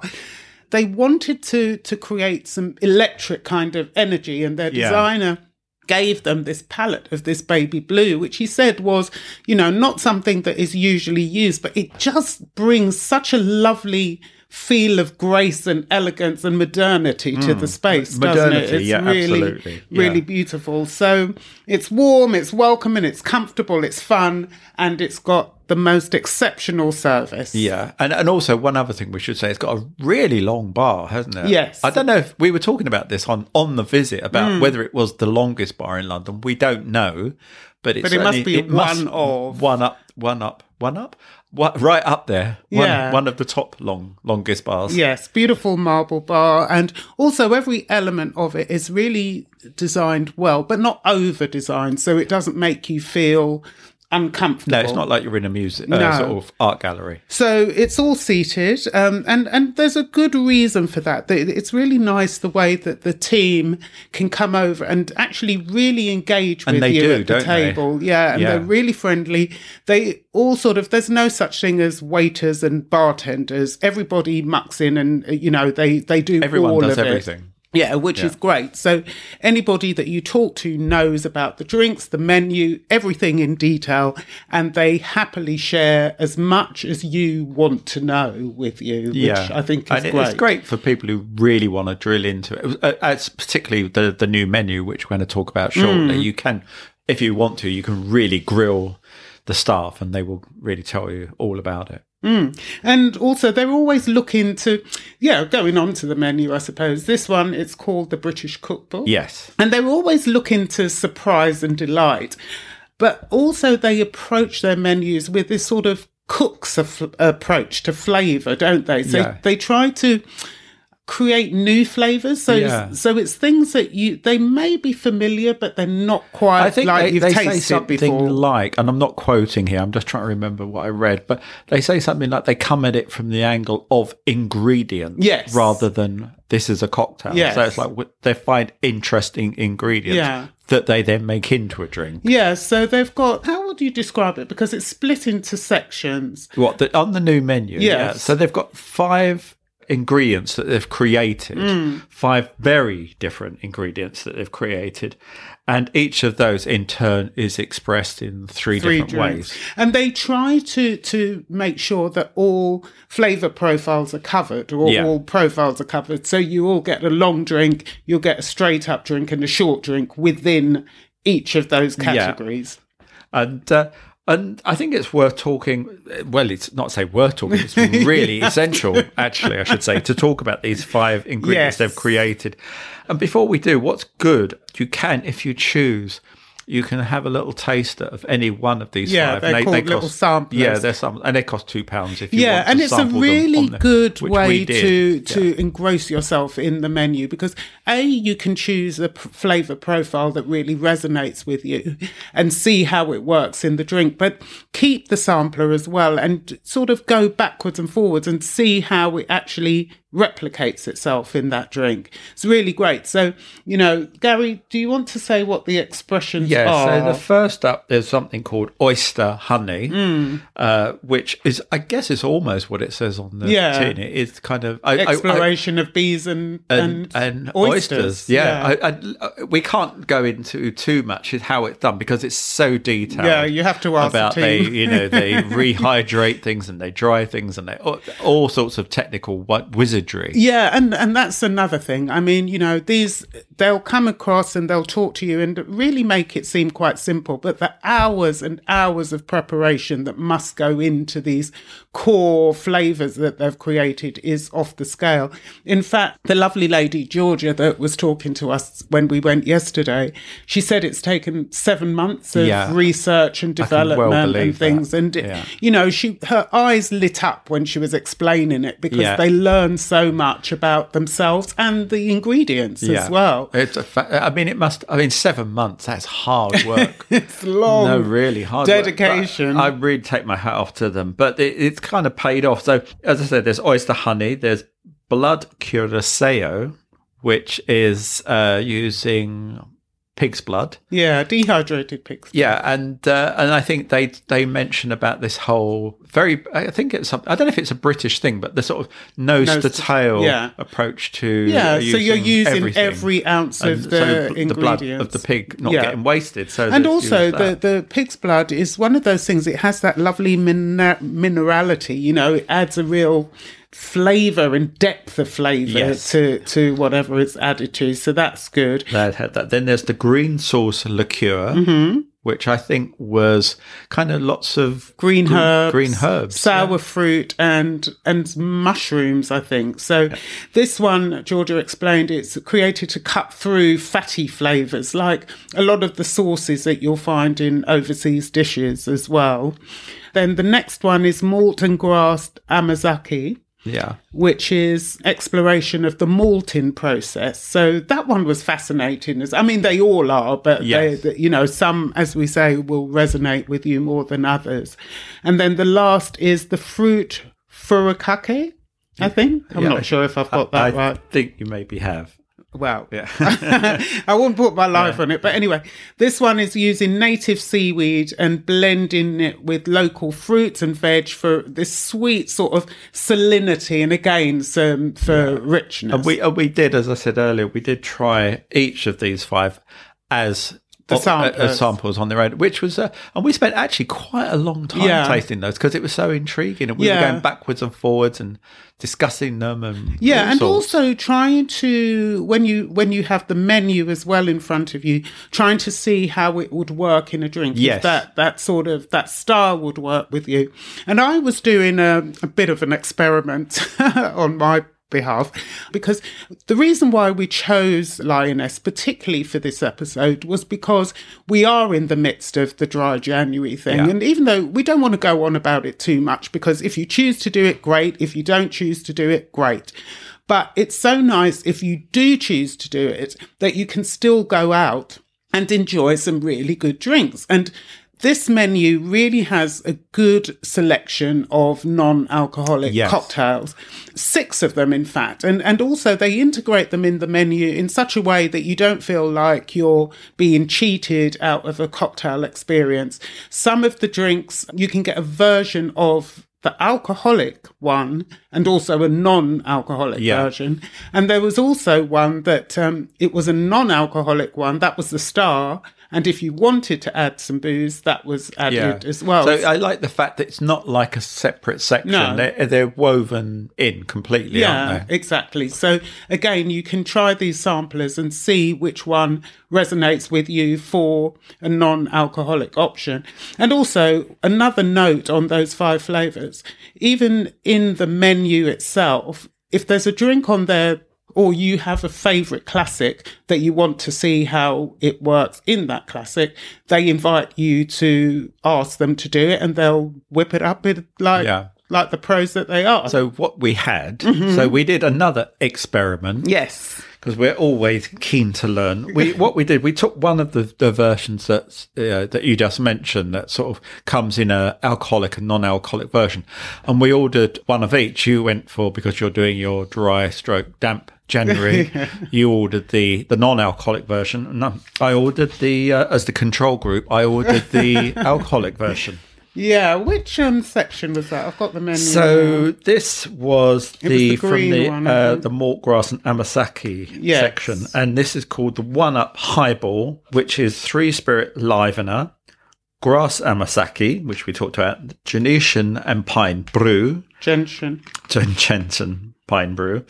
B: They wanted to to create some electric kind of energy and their
A: Yeah.
B: designer gave them this palette of this baby blue, which he said was, you know, not something that is usually used, but it just brings such a lovely feel of grace and elegance and modernity to the space, doesn't it?
A: Mm.
B: It's
A: yeah,
B: really,
A: absolutely,
B: really
A: yeah.
B: beautiful. So it's warm, it's welcoming, it's comfortable, it's fun, and it's got the most exceptional service.
A: Yeah, and and also one other thing we should say, it's got a really long bar, hasn't it?
B: Yes.
A: I don't know if we were talking about this on on the visit about
B: Hmm.
A: whether it was the longest bar in London. We don't know, but it's
B: But it must be one of.
A: one up, one up, one up, what right up there. One,
B: Yeah.
A: one of the top long longest bars.
B: Yes, beautiful marble bar. And also, every element of it is really designed well, but not over designed. So it doesn't make you feel uncomfortable.
A: No, it's not like you're in a music
B: No.
A: uh, sort of art gallery.
B: So it's all seated, um, and and there's a good reason for that. It's really nice the way that the team can come over and actually really engage
A: And
B: with you
A: do,
B: at the
A: don't they?
B: table. Yeah, and
A: Yeah.
B: they're really friendly. They all sort of there's no such thing as waiters and bartenders. Everybody mucks in, and you know they they do
A: Everyone
B: all
A: does
B: of it. Yeah, which is great. So anybody that you talk to knows about the drinks, the menu, everything in detail, and they happily share as much as you want to know with you, which
A: yeah,
B: I think is
A: and
B: great.
A: It's great for people who really want to drill into it. Uh, It's particularly the the new menu, which we're going to talk about shortly.
B: Mm.
A: You can, if you want to, you can really grill the staff, and they will really tell you all about it. Mm.
B: And also, they're always looking to, yeah, going on to the menu, I suppose. This one, it's called the British Cookbook.
A: Yes,
B: And they're always looking to surprise and delight. But also, they approach their menus with this sort of cook's af- approach to flavour, don't they? So
A: Yeah.
B: they try to create new flavors. So,
A: Yeah.
B: so it's things that you they may be familiar, but they're not quite
A: I think
B: like
A: they,
B: you've
A: they
B: tasted
A: say something
B: before.
A: like, and I'm not quoting here, I'm just trying to remember what I read, but they say something like they come at it from the angle of ingredients
B: Yes.
A: rather than this is a cocktail.
B: Yes.
A: So it's like they find interesting ingredients
B: Yeah.
A: that they then make into a drink.
B: yeah, so they've got how would you describe it? Because it's split into sections.
A: What the, on the new menu? Yeah. So they've got five ingredients that they've created,
B: Mm.
A: five very different ingredients that they've created, and each of those in turn is expressed in three,
B: three
A: different
B: drinks.
A: ways.
B: And they try to to make sure that all flavor profiles are covered, or
A: Yeah.
B: all profiles are covered. So you all get a long drink, you'll get a straight up drink, and a short drink within each of those categories.
A: and uh, and I think it's worth talking. Well, it's not say worth talking. It's really essential, actually, I should say, to talk about these five ingredients
B: Yes.
A: they've created. And before we do, what's good? You can, if you choose. You can have a little taster of any one of these
B: Yeah,
A: five.
B: they're
A: and
B: called little samplers.
A: Yeah, they're some, and they cost two pounds if you
B: yeah,
A: want to
B: and it's a really
A: the-
B: good way to to engross yourself in the menu because a you can choose a p- flavor profile that really resonates with you and see how it works in the drink, but keep the sampler as well and sort of go backwards and forwards and see how it actually replicates itself in that drink. It's really great. So, you know, Gary, do you want to say what the expressions
A: Yeah,
B: are?
A: so the first up, there's something called oyster honey,
B: Hmm.
A: uh, which is, I guess, it's almost what it says on the
B: Yeah.
A: tin. It is kind of I, I- I-
B: Exploration of bees and,
A: and, and oysters. Yeah,
B: yeah.
A: I, I, we can't go into too much how it's done because it's so detailed.
B: Yeah, you have to ask the
A: about they, you know, they rehydrate things and they dry things and they all, all sorts of technical wi- wizardry.
B: Yeah, and and that's another thing. I mean, you know, these they'll come across and they'll talk to you and really make it seem quite simple, but the hours and hours of preparation that must go into these core flavors that they've created is off the scale. In fact, the lovely lady Georgia that was talking to us when we went yesterday, she said it's taken 7 months of
A: Yeah.
B: research and
A: can well
B: development and things
A: that.
B: and
A: Yeah.
B: you know, she her eyes lit up when she was explaining it because
A: Yeah.
B: they learn so much about themselves and the ingredients as well.
A: It's a fa- I mean, it must. I mean, seven months. That's hard work.
B: It's long.
A: no, really hard work.
B: dedication.
A: I really take my hat off to them, but it, it's kind of paid off. So, as I said, there's oyster honey, there's blood curacao, which is uh, using pig's blood.
B: Yeah, dehydrated pigs.
A: Yeah, and uh, and I think they they mention about this whole very. I think it's. I don't know if it's a British thing, but the sort of nose,
B: Nose
A: to
B: to-
A: tail
B: yeah.
A: approach to
B: Yeah, so you're using
A: everything.
B: every ounce of the
A: so bl- blood of the pig not
B: Yeah.
A: getting wasted. So
B: And also, the, the pig's blood is one of those things, it has that lovely mina- minerality, you know, it adds a real flavour and depth of flavour
A: Yes.
B: to, to whatever it's added to. So that's good.
A: They had that. Then there's the green sauce liqueur,
B: Mm-hmm.
A: which I think was kind of lots of
B: green
A: gr-
B: herbs,
A: green herbs,
B: sour
A: yeah.
B: fruit, and and mushrooms. I think so. This one, Georgia explained, it's created to cut through fatty flavors, like a lot of the sauces that you'll find in overseas dishes as well. Then the next one is malt and grass amazake
A: Yeah,
B: which is exploration of the malting process. So that one was fascinating. As I mean, they all are, but
A: Yes.
B: they, you know, some, as we say, will resonate with you more than others. And then the last is the fruit furikake. I think I'm
A: Yeah.
B: not sure if I've got that
A: I
B: right.
A: I think you maybe have.
B: Well,
A: Yeah.
B: I wouldn't put my life on it. But anyway, this one is using native seaweed and blending it with local fruits and veg for this sweet sort of salinity and again some for richness.
A: And we and we did, as I said earlier, we did try each of these five as
B: The
A: uh,
B: samplers.
A: samples on their own, which was, uh, and we spent actually quite a long time
B: Yeah.
A: tasting those because it was so intriguing, and we
B: Yeah.
A: were going backwards and forwards and discussing them, and
B: yeah, and
A: sorts.
B: also trying to when you when you have the menu as well in front of you, trying to see how it would work in a drink. if
A: Yes.
B: that that sort of that style would work with you. And I was doing a, a bit of an experiment on my behalf because the reason why we chose Lyaness particularly for this episode was because we are in the midst of the dry january thing
A: Yeah.
B: and even though we don't want to go on about it too much because if you choose to do it great if you don't choose to do it great But it's so nice if you do choose to do it that you can still go out and enjoy some really good drinks. And this menu really has a good selection of non-alcoholic
A: Yes.
B: cocktails. Six of them in fact. And and also they integrate them in the menu in such a way that you don't feel like you're being cheated out of a cocktail experience. Some of the drinks you can get a version of the alcoholic one and also a non-alcoholic
A: Yeah.
B: version. And there was also one that um, it was a non-alcoholic one. That was the star and if you wanted to add some booze that was added as well
A: So I like the fact that it's not like a separate section.
B: No.
A: They're, they're woven in completely,
B: Yeah,
A: aren't they?
B: exactly. So again, you can try these samplers and see which one resonates with you for a non-alcoholic option. And also another note on those five flavors, even in the menu itself, if there's a drink on there or you have a favorite classic that you want to see how it works in that classic, they invite you to ask them to do it and they'll whip it up with like
A: Yeah.
B: like the pros that they are.
A: So what we had,
B: Mm-hmm.
A: so we did another experiment
B: yes.
A: because we're always keen to learn. We what we did, we took one of the, the versions that uh, that you just mentioned that sort of comes in a alcoholic and non-alcoholic version, and we ordered one of each. You went for because you're doing your dry stroke damp January. you ordered the the non-alcoholic version. and I ordered the uh, as the control group. I ordered the alcoholic version.
B: Yeah, which um section was that? I've got the menu.
A: So
B: now.
A: this was
B: was
A: the,
B: the
A: from the
B: one,
A: uh, the and amazake
B: Yes.
A: section, and this is called the One Up Highball, which is three spirit livener, grass amazake, which we talked about, Genetian and pine brew,
B: Gentian.
A: gentian pine brew,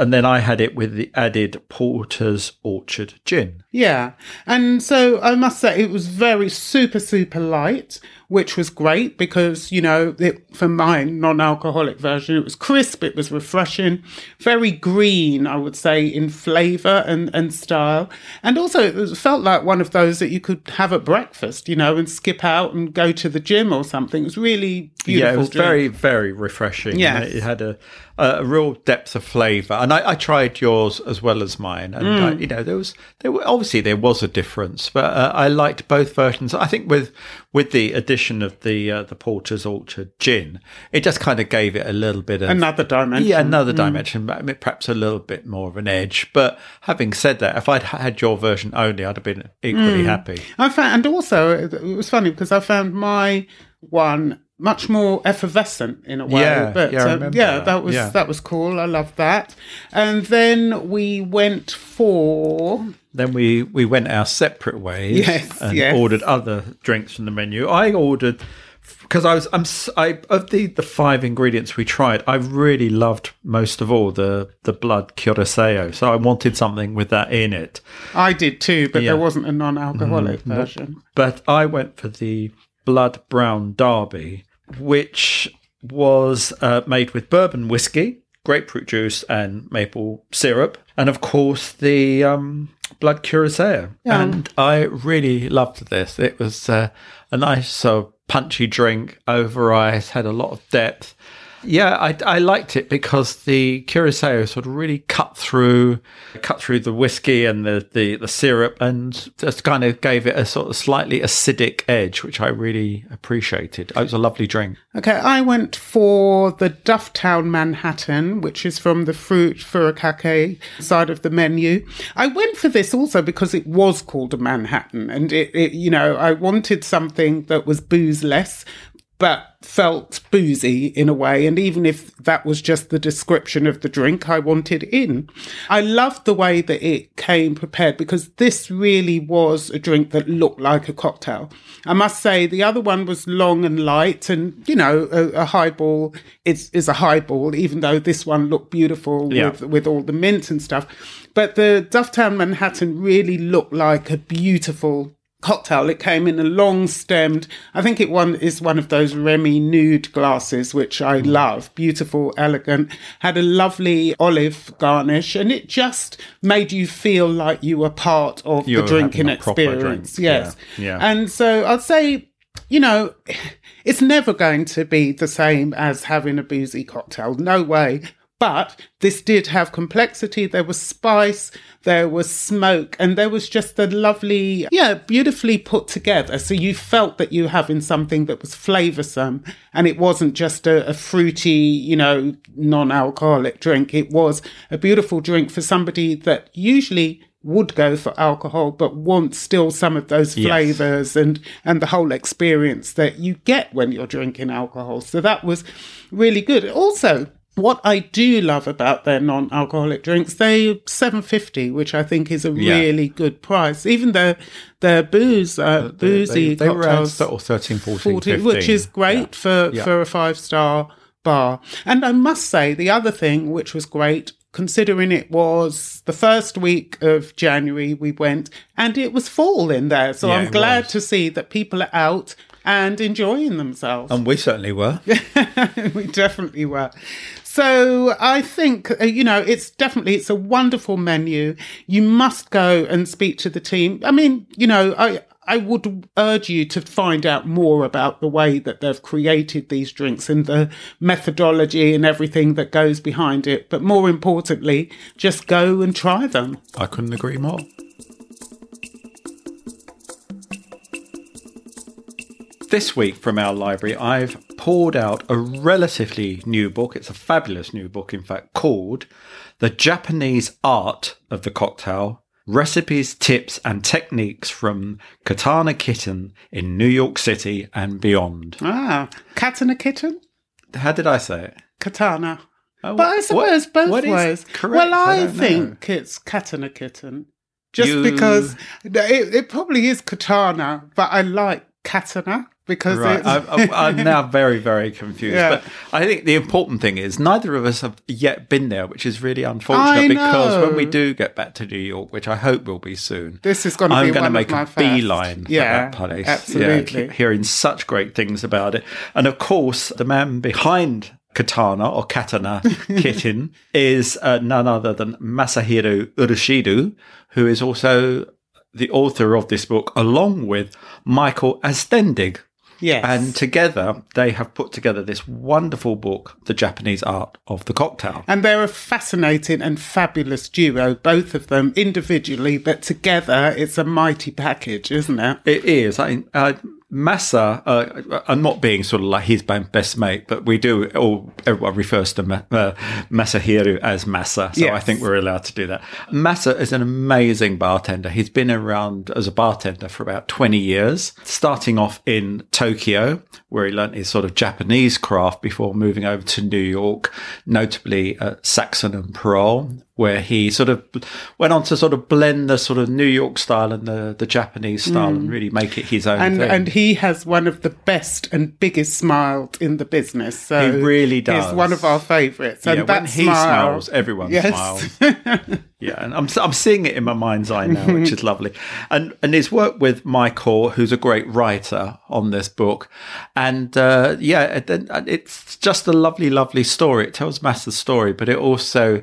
A: and then I had it with the added Porter's Orchard gin.
B: Yeah. And so I must say it was very super, super light, which was great because, you know, it, for my non alcoholic version, it was crisp, it was refreshing, very green, I would say, in flavour and, and style. And also it felt like one of those that you could have at breakfast, you know, and skip out and go to the gym or something. It was really beautiful.
A: yeah, it was
B: drink.
A: very, very refreshing. Yeah. It had a, a real depth of flavour. And I, I tried yours as well as mine. And,
B: Mm.
A: uh, you know, there was, there were, obviously there was a difference, but uh, I liked both versions. I think with, with the addition of the, uh, the Porter's Orchard gin, it just kind of gave it a little bit of,
B: another dimension.
A: yeah, another dimension, but I mean, perhaps a little bit more of an edge. But having said that, if I'd had your version only, I'd have been equally happy.
B: I found, and also it was funny because I found my one much more effervescent in a way.
A: Yeah,
B: but
A: yeah,
B: um, yeah,
A: that.
B: that was
A: Yeah.
B: that was cool. I love that. And then we went for
A: Then we, we went our separate ways
B: Yes,
A: and
B: yes.
A: ordered other drinks from the menu. I ordered because I was I'm s- I of the the five ingredients we tried, I really loved most of all the the blood curacao. So I wanted something with that in it.
B: I did too, but
A: Yeah.
B: there wasn't a non-alcoholic version.
A: But I went for the blood brown derby, which was uh, made with bourbon whiskey, grapefruit juice, and maple syrup, and of course the um, blood curacao.
B: Yeah.
A: And I really loved this. It was uh, a nice, sort of punchy drink over ice, had a lot of depth. Yeah, I, I liked it because the curacao sort of really cut through, cut through the whiskey and the, the, the syrup, and just kind of gave it a sort of slightly acidic edge, which I really appreciated. It was a lovely drink.
B: Okay, I went for the Dufftown Manhattan, which is from the fruit furikake side of the menu. I went for this also because it was called a Manhattan, and it, it you know, I wanted something that was booze less, but felt boozy in a way. And even if that was just the description of the drink I wanted in, I loved the way that it came prepared because this really was a drink that looked like a cocktail. I must say the other one was long and light and, you know, a, a highball is, is a highball, even though this one looked beautiful
A: Yeah.
B: with, with all the mint and stuff. But the Dufftown Manhattan really looked like a beautiful cocktail. It came in a long stemmed. I think it one is one of those Remy nude glasses, which I mm. love. Beautiful, elegant. Had a lovely olive garnish, and it just made you feel like you were part of
A: You
B: the drinking
A: having a proper
B: experience.
A: drink.
B: Yes,
A: Yeah, yeah.
B: And so I'd say. You know, it's never going to be the same as having a boozy cocktail. No way. But this did have complexity. There was spice, there was smoke, and there was just a lovely, yeah, beautifully put together. So you felt that you were having something that was flavoursome and it wasn't just a, a fruity, you know, non alcoholic drink. It was a beautiful drink for somebody that usually would go for alcohol but wants still some of those
A: Yes.
B: flavors and and the whole experience that you get when you're drinking alcohol so that was really good also what I do love about their non-alcoholic drinks, they 750, which I think is a
A: Yeah.
B: really good price. Even though their booze, uh, boozy
A: they, they were around
B: cocktails,
A: sort of 13, 14,
B: 40,
A: 15.
B: which is great
A: Yeah.
B: for
A: Yeah.
B: for a five star bar. And I must say, the other thing which was great, considering it was the first week of January we went, and it was fall in there, so
A: Yeah,
B: I'm glad
A: was.
B: to see that people are out and enjoying themselves.
A: And we certainly were.
B: we definitely were. So I think uh, you know it's definitely it's a wonderful menu. You must go and speak to the team. I mean, you know, I I would urge you to find out more about the way that they've created these drinks and the methodology and everything that goes behind it. But more importantly, just go and try them.
A: I couldn't agree more. This week from our library, I've poured out a relatively new book. It's a fabulous new book, in fact, called The Japanese Art of the Cocktail Recipes, Tips, and Techniques from Katana Kitten in New York City and Beyond.
B: Ah, Katana kitten,
A: How did I say it?
B: katana.
A: Oh,
B: But I
A: what-
B: suppose both
A: what
B: ways.
A: correct?
B: Well, I,
A: know.
B: think it's Katana kitten. Just
A: You-
B: because it, it probably is katana, but I like katana because
A: Right. I'm, I'm- I'm now very, very confused.
B: Yeah.
A: But I think the important thing is neither of us have yet been there, which is really unfortunate because when we do get back to New York, which I hope will be soon,
B: This is gonna
A: I'm
B: be
A: gonna make a
B: first.
A: beeline
B: Yeah,
A: for that place.
B: absolutely.
A: Yeah, hearing such great things about it, and of course, the man behind Katana or Katana Kitten is uh, none other than Masahiro Urushido, who is also the author of this book, along with Michael Anstendig.
B: Yes.
A: And together, they have put together this wonderful book, The Japanese Art of the Cocktail.
B: And they're a fascinating and fabulous duo, both of them individually, but together it's a mighty package, isn't it?
A: It is. I, uh, Masa, uh, I'm not being sort of like his best mate, but we do all, everyone refers to Ma- uh, Masahiro as Masa. So I think we're allowed to do that. Masa is an amazing bartender. He's been around as a bartender for about 20 years, starting off in Tokyo, where he learnt his sort of Japanese craft before moving over to New York, notably at Saxon and Parole, where he sort of went on to sort of blend the sort of New York style and the, the Japanese style and really make it his own
B: Mm. And
A: thing.
B: and he has one of the best and biggest smiles in the business. So
A: He really does.
B: He's one of our favourites. And
A: yeah,
B: that
A: when he
B: smile,
A: smiles, everyone
B: Yes.
A: smiles. Yeah, and I'm I'm seeing it in my mind's eye now, which is lovely. And and his work with Michael, who's a great writer on this book, and uh, yeah, it- it- it's just a lovely, lovely story. It tells Masa's story, but it also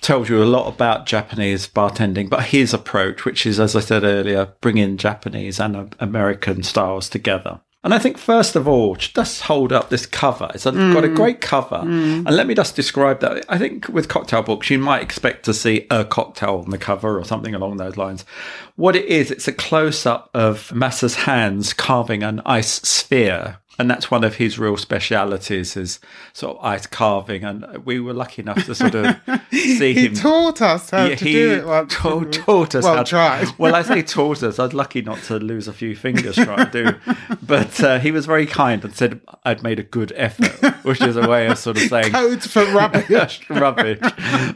A: tells you a lot about Japanese bartending, but his approach, which is, as I said earlier, bringing Japanese and American styles together. And I think, first of all, just hold up this cover. It's a, got a mm. great cover. Mm. And let me just describe that. I think with cocktail books, you might expect to see a cocktail on the cover or something along those lines. What it is, it's a close up of Masa's hands carving an ice sphere. And that's one of his real specialities is sort of ice carving. And we were lucky enough to sort of see
B: He
A: him
B: taught us how
A: yeah,
B: to
A: he
B: do it once.
A: taught, taught us
B: Well,
A: how to,
B: tried.
A: well, I say taught us. I was lucky not to lose a few fingers trying to do. But uh, he was very kind and said I'd made a good effort, which is a way of sort of saying
B: Codes for rubbish.
A: rubbish.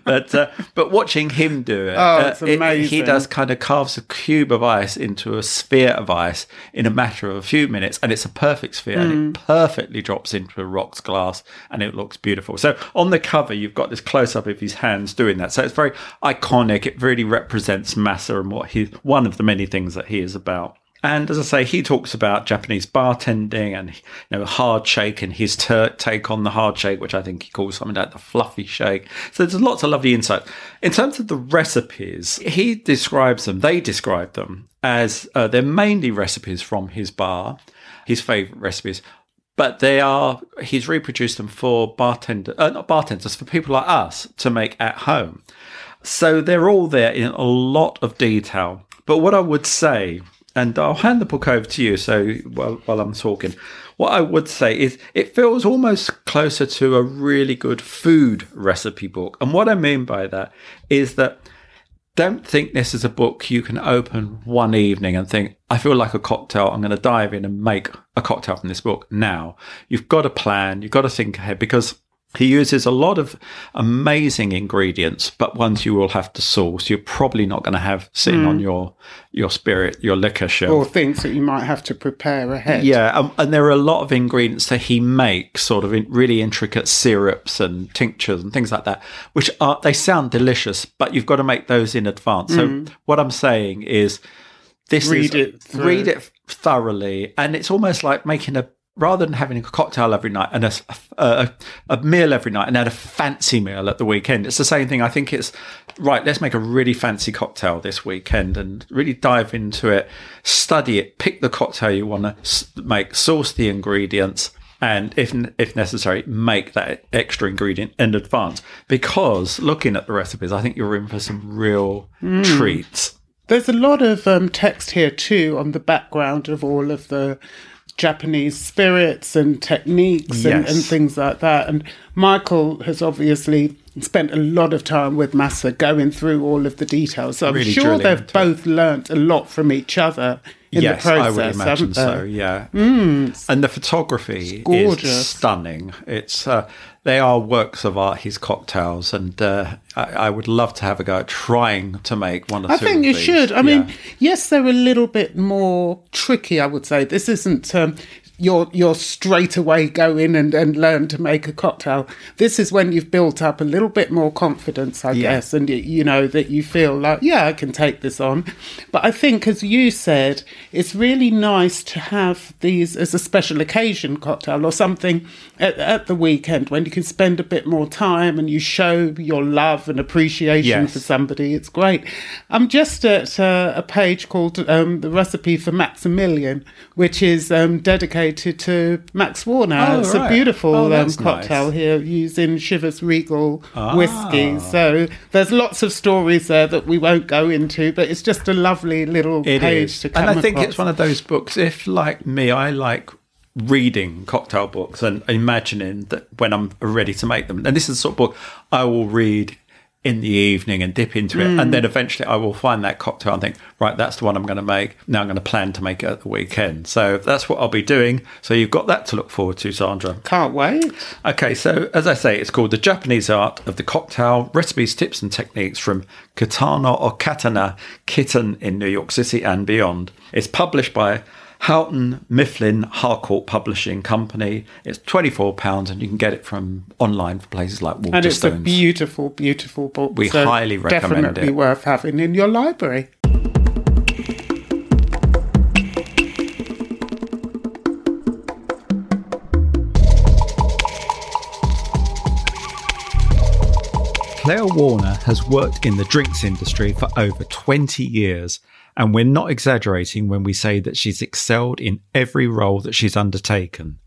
A: But uh, but watching him do it,
B: Oh,
A: uh,
B: it's
A: it- he does kind of carves a cube of ice into a sphere of ice in a matter of a few minutes, and it's a perfect sphere, and
B: Mm.
A: it perfectly drops into a rocks glass, and it looks beautiful. So on the cover, you've got this close up of his hands doing that. So it's very iconic. It really represents Masa and what he one of the many things that he is about. And as I say, he talks about Japanese bartending and you know hard shake and his ter- take on the hard shake, which I think he calls something like the fluffy shake. So there's lots of lovely insight. In terms of the recipes, he describes them. They describe them as uh, they're mainly recipes from his bar, his favorite recipes. but they are he's reproduced them for bartender uh, not bartenders for people like us to make at home. So they're all there in a lot of detail. But what i would say and i'll hand the book over to you so while, while i'm talking what i would say is it feels almost closer to a really good food recipe book. And what i mean by that is that don't think this is a book you can open one evening and think, I feel like a cocktail. I'm going to dive in and make a cocktail from this book now. You've got to plan, you've got to think ahead because he uses a lot of amazing ingredients, but ones you will have to source. You're probably not going to have sitting mm. on your your spirit, your liquor shelf,
B: or things that you might have to prepare ahead.
A: Yeah, um, and there are a lot of ingredients that he makes, sort of in really intricate syrups and tinctures and things like that, which are they sound delicious, but you've got to make those in advance. Mm. So what I'm saying is, this
B: read
A: is,
B: it, through.
A: read it thoroughly, and it's almost like making a rather than having a cocktail every night and a, a, a, meal every night and then a fancy meal at the weekend, it's the same thing. I think it's right. Let's make a really fancy cocktail this weekend and really dive into it, study it, pick the cocktail you want to make, source the ingredients. And if if necessary, make that extra ingredient in advance. Because looking at the recipes, I think you're in for some real mm. treats.
B: There's a lot of um, text here too on the background of all of the Japanese spirits and techniques yes. and, and, things like that. And Michael has obviously spent a lot of time with Masa going through all of the details. So I'm really sure they've both learnt a lot from each other
A: yes,
B: process.
A: I would imagine so, yeah.
B: Mm,
A: and the photography is stunning. It's uh, they are works of art. His cocktails, and uh, I, I, would love to have a go at trying to make one or
B: I
A: two.
B: I think you
A: these.
B: should. I yeah. mean, yes, they're a little bit more tricky. I would say this isn't. Um, you're you're straight away go in and, and learn to make a cocktail. This is when you've built up a little bit more confidence, I yeah. guess, and you know that you feel like yeah, I can take this on. But I think, as you said, it's really nice to have these as a special occasion cocktail or something at, at the weekend when you can spend a bit more time and you show your love and appreciation yes. for somebody. It's great. I'm just at uh, a page called um, the recipe for Maximilian, which is um, dedicated to Max Warner.
A: Oh,
B: it's
A: right.
B: a beautiful
A: oh,
B: um, cocktail
A: nice.
B: here using Chivas Regal
A: ah.
B: whiskey. So there's lots of stories there that we won't go into, but it's just a lovely little
A: it
B: page
A: is.
B: to come
A: And I think
B: across.
A: it's one of those books, if like me, I like reading cocktail books and imagining that when I'm ready to make them. And this is the sort of book I will read in the evening and dip into it. Mm. And then eventually I will find that cocktail and think, right, that's the one I'm going to make. Now I'm going to plan to make it at the weekend. So that's what I'll be doing. So you've got that to look forward to, Sandra.
B: Can't wait.
A: Okay, so as I say, it's called The Japanese Art of the Cocktail Recipes, Tips, and Techniques from Katana or Katana Kitten in New York City and beyond. It's published by Houghton Mifflin Harcourt Publishing Company. It's £24 and you can get it from online for places like Waterstones.
B: And it's a beautiful, beautiful book.
A: We so highly recommend it.
B: definitely worth having in your library.
A: Claire Warner has worked in the drinks industry for over 20 years and we're not exaggerating when we say that she's excelled in every role that she's undertaken.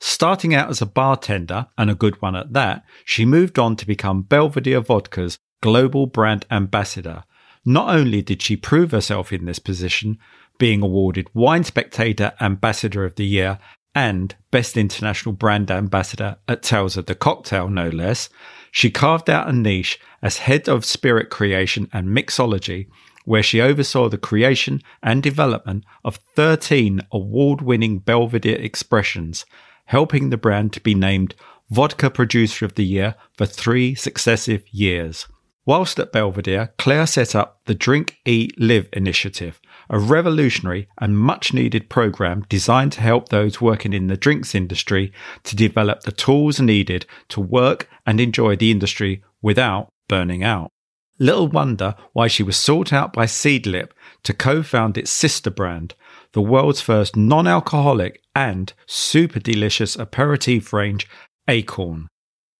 A: Starting out as a bartender, and a good one at that, she moved on to become Belvedere Vodka's global brand ambassador. Not only did she prove herself in this position, being awarded Wine Spectator Ambassador of the Year and Best International Brand Ambassador at Tales of the Cocktail, no less, she carved out a niche as head of spirit creation and mixology where she oversaw the creation and development of 13 award winning Belvedere expressions, helping the brand to be named Vodka Producer of the Year for three successive years. Whilst at Belvedere, Claire set up the Drink, Eat, Live initiative, a revolutionary and much needed program designed to help those working in the drinks industry to develop the tools needed to work and enjoy the industry without burning out. Little wonder why she was sought out by Seedlip to co found its sister brand, the world's first non alcoholic and super delicious aperitif range, Æcorn.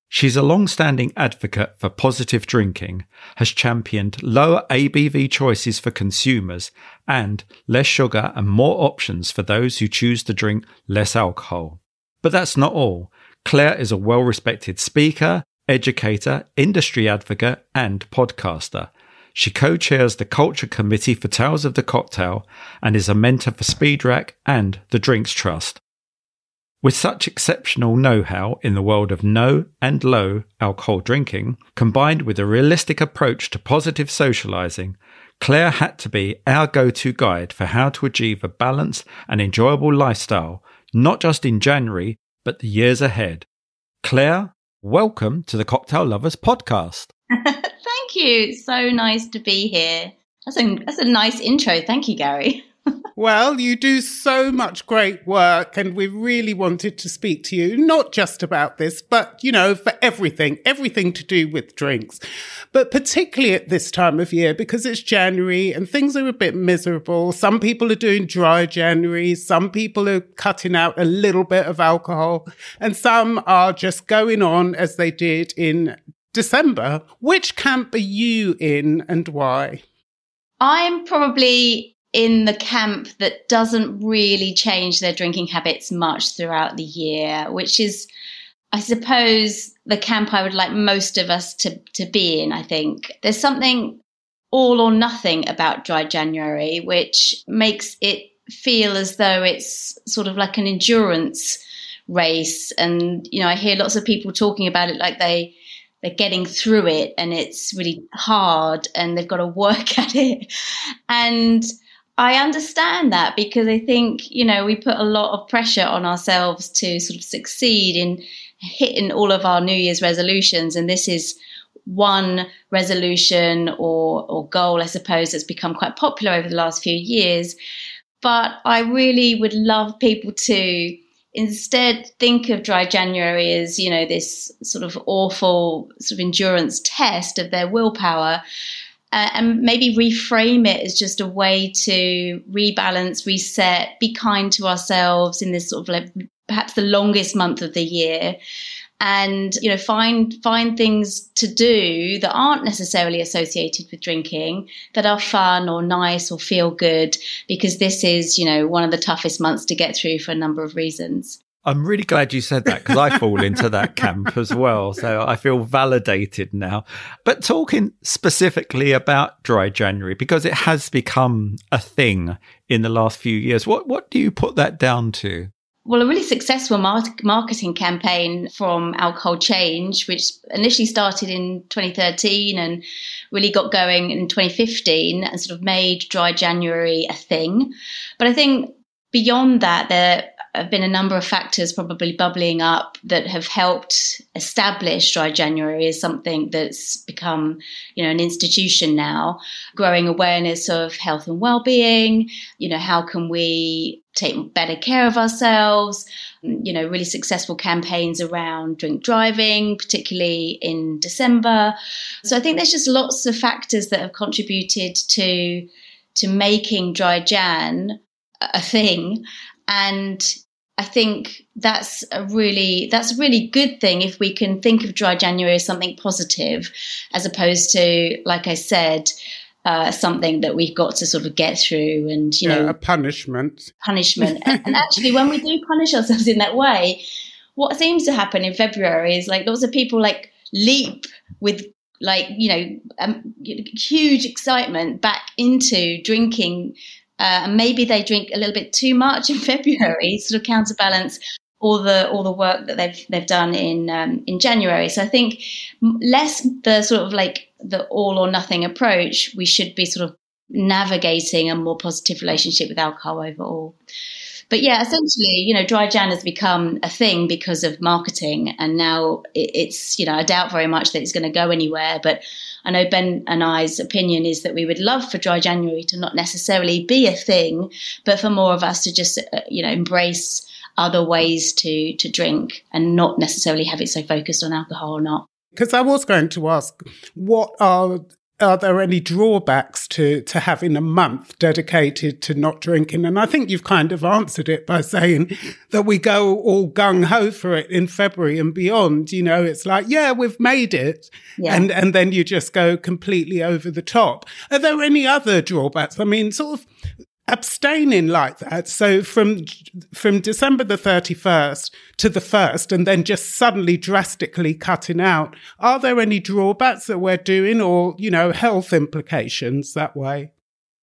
A: She's a long standing advocate for positive drinking, has championed lower ABV choices for consumers, and less sugar and more options for those who choose to drink less alcohol. But that's not all. Claire is a well respected speaker, educator, industry advocate, and podcaster. She co chairs the Culture Committee for Tales of the Cocktail and is a mentor for Speedrack and the Drinks Trust. With such exceptional know how in the world of no and low alcohol drinking, combined with a realistic approach to positive socializing, Claire had to be our go to guide for how to achieve a balanced and enjoyable lifestyle, not just in January, but the years ahead. Claire, welcome to the Cocktail Lovers podcast.
D: Thank you. So nice to be here. That's a, that's a nice intro. Thank you, Gary.
B: Well, you do so much great work, and we really wanted to speak to you, not just about this, but, you know, for everything, everything to do with drinks. But particularly at this time of year, because it's January and things are a bit miserable. Some people are doing dry January, some people are cutting out a little bit of alcohol, and some are just going on as they did in December. Which camp are you in and why?
D: I'm probably in the camp that doesn't really change their drinking habits much throughout the year, which is, I suppose, the camp I would like most of us to, to be in. I think there's something all or nothing about dry January, which makes it feel as though it's sort of like an endurance race. And, you know, I hear lots of people talking about it like they, they're getting through it and it's really hard and they've got to work at it. And I understand that because I think, you know, we put a lot of pressure on ourselves to sort of succeed in hitting all of our New Year's resolutions. And this is one resolution or, or goal, I suppose, that's become quite popular over the last few years. But I really would love people to instead think of dry January as, you know, this sort of awful sort of endurance test of their willpower uh, and maybe reframe it as just a way to rebalance, reset, be kind to ourselves in this sort of like perhaps the longest month of the year. And you know find find things to do that aren't necessarily associated with drinking that are fun or nice or feel good because this is you know one of the toughest months to get through for a number of reasons
A: I'm really glad you said that because I fall into that camp as well. So I feel validated now. But talking specifically about dry January, because it has become a thing in the last few years, what, what do you put that down to?
D: Well, a really successful marketing campaign from Alcohol Change, which initially started in 2013 and really got going in 2015 and sort of made dry January a thing. But I think beyond that, there have been a number of factors probably bubbling up that have helped establish dry January as something that's become, you know, an institution now. Growing awareness of health and well-being. You know, how can we take better care of ourselves? You know, really successful campaigns around drink driving, particularly in December. So I think there's just lots of factors that have contributed to to making dry Jan a thing and I think that's a really that's a really good thing if we can think of dry January as something positive, as opposed to, like I said, uh, something that we've got to sort of get through and you
B: yeah,
D: know
B: a punishment.
D: Punishment, and, actually, when we do punish ourselves in that way, what seems to happen in February is like lots of people like leap with like you know um, huge excitement back into drinking uh, and maybe they drink a little bit too much in February, sort of counterbalance all the all the work that they've they've done in um, in January. So I think less the sort of like the all or nothing approach. We should be sort of navigating a more positive relationship with alcohol overall. But yeah, essentially, you know, dry Jan has become a thing because of marketing, and now it's you know I doubt very much that it's going to go anywhere, but I know Ben and I's opinion is that we would love for Dry January to not necessarily be a thing, but for more of us to just, uh, you know, embrace other ways to to drink and not necessarily have it so focused on alcohol or not.
B: Because I was going to ask, what are are there any drawbacks to, to having a month dedicated to not drinking? And I think you've kind of answered it by saying that we go all gung ho for it in February and beyond. You know, it's like, yeah, we've made it. Yeah. And, and then you just go completely over the top. Are there any other drawbacks? I mean, sort of abstaining like that. So from from december the 31st to the 1st and then just suddenly drastically cutting out. Are there any drawbacks that we're doing or you know health implications that way?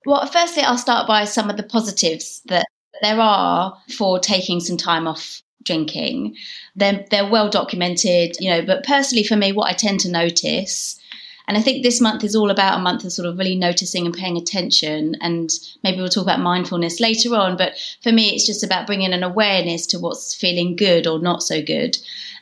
D: Well firstly i'll start by some of the positives that there are for taking some time off drinking. They're, they're well documented you know but personally for me what i tend to notice and I think this month is all about a month of sort of really noticing and paying attention. And maybe we'll talk about mindfulness later on. But for me, it's just about bringing an awareness to what's feeling good or not so good.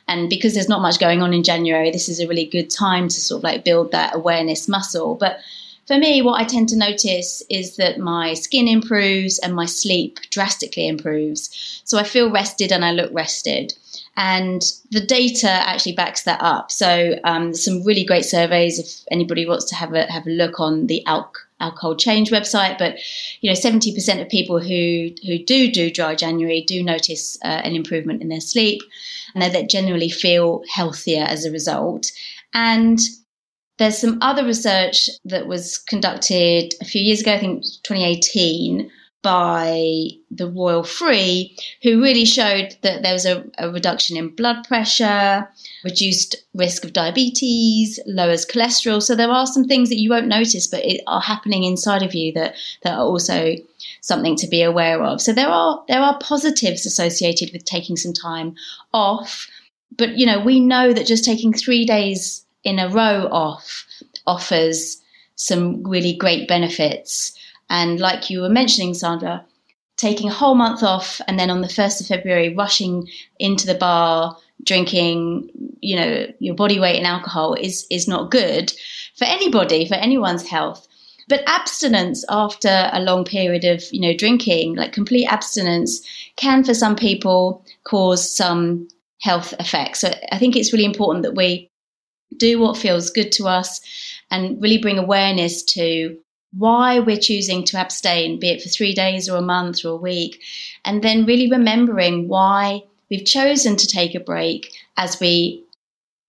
D: And because there's not much going on in January, this is a really good time to sort of like build that awareness muscle. But for me, what I tend to notice is that my skin improves and my sleep drastically improves. So I feel rested and I look rested. And the data actually backs that up. So um, some really great surveys if anybody wants to have a have a look on the Alc alcohol change website but you know 70% of people who who do do dry january do notice uh, an improvement in their sleep and they generally feel healthier as a result and there's some other research that was conducted a few years ago i think 2018 by the Royal Free, who really showed that there was a, a, reduction in blood pressure, reduced risk of diabetes, lowers cholesterol. So there are some things that you won't notice, but it are happening inside of you that that are also something to be aware of. So there are there are positives associated with taking some time off, but you know we know that just taking three days in a row off offers some really great benefits. And like you were mentioning, Sandra, taking a whole month off and then on the 1st of February rushing into the bar, drinking, you know, your body weight in alcohol is, is not good for anybody, for anyone's health. But abstinence after a long period of, you know, drinking, like complete abstinence, can for some people cause some health effects. So I think it's really important that we do what feels good to us and really bring awareness to why we're choosing to abstain, be it for three days or a month or a week, and then really remembering why we've chosen to take a break as we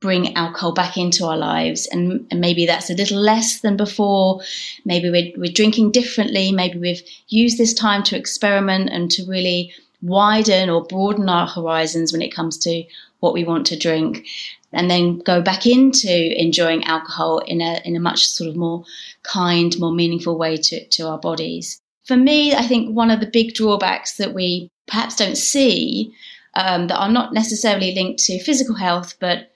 D: bring alcohol back into our lives. And, and maybe that's a little less than before. Maybe we're, we're drinking differently. Maybe we've used this time to experiment and to really widen or broaden our horizons when it comes to what we want to drink and then go back into enjoying alcohol in a in a much sort of more kind, more meaningful way to, to our bodies. For me, I think one of the big drawbacks that we perhaps don't see um, that are not necessarily linked to physical health, but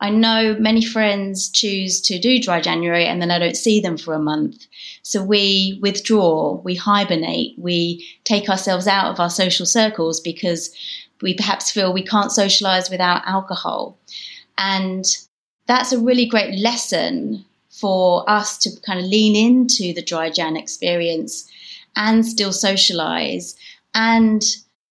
D: I know many friends choose to do dry January and then I don't see them for a month. So we withdraw, we hibernate, we take ourselves out of our social circles because we perhaps feel we can't socialize without alcohol. And that's a really great lesson for us to kind of lean into the dry Jan experience and still socialize and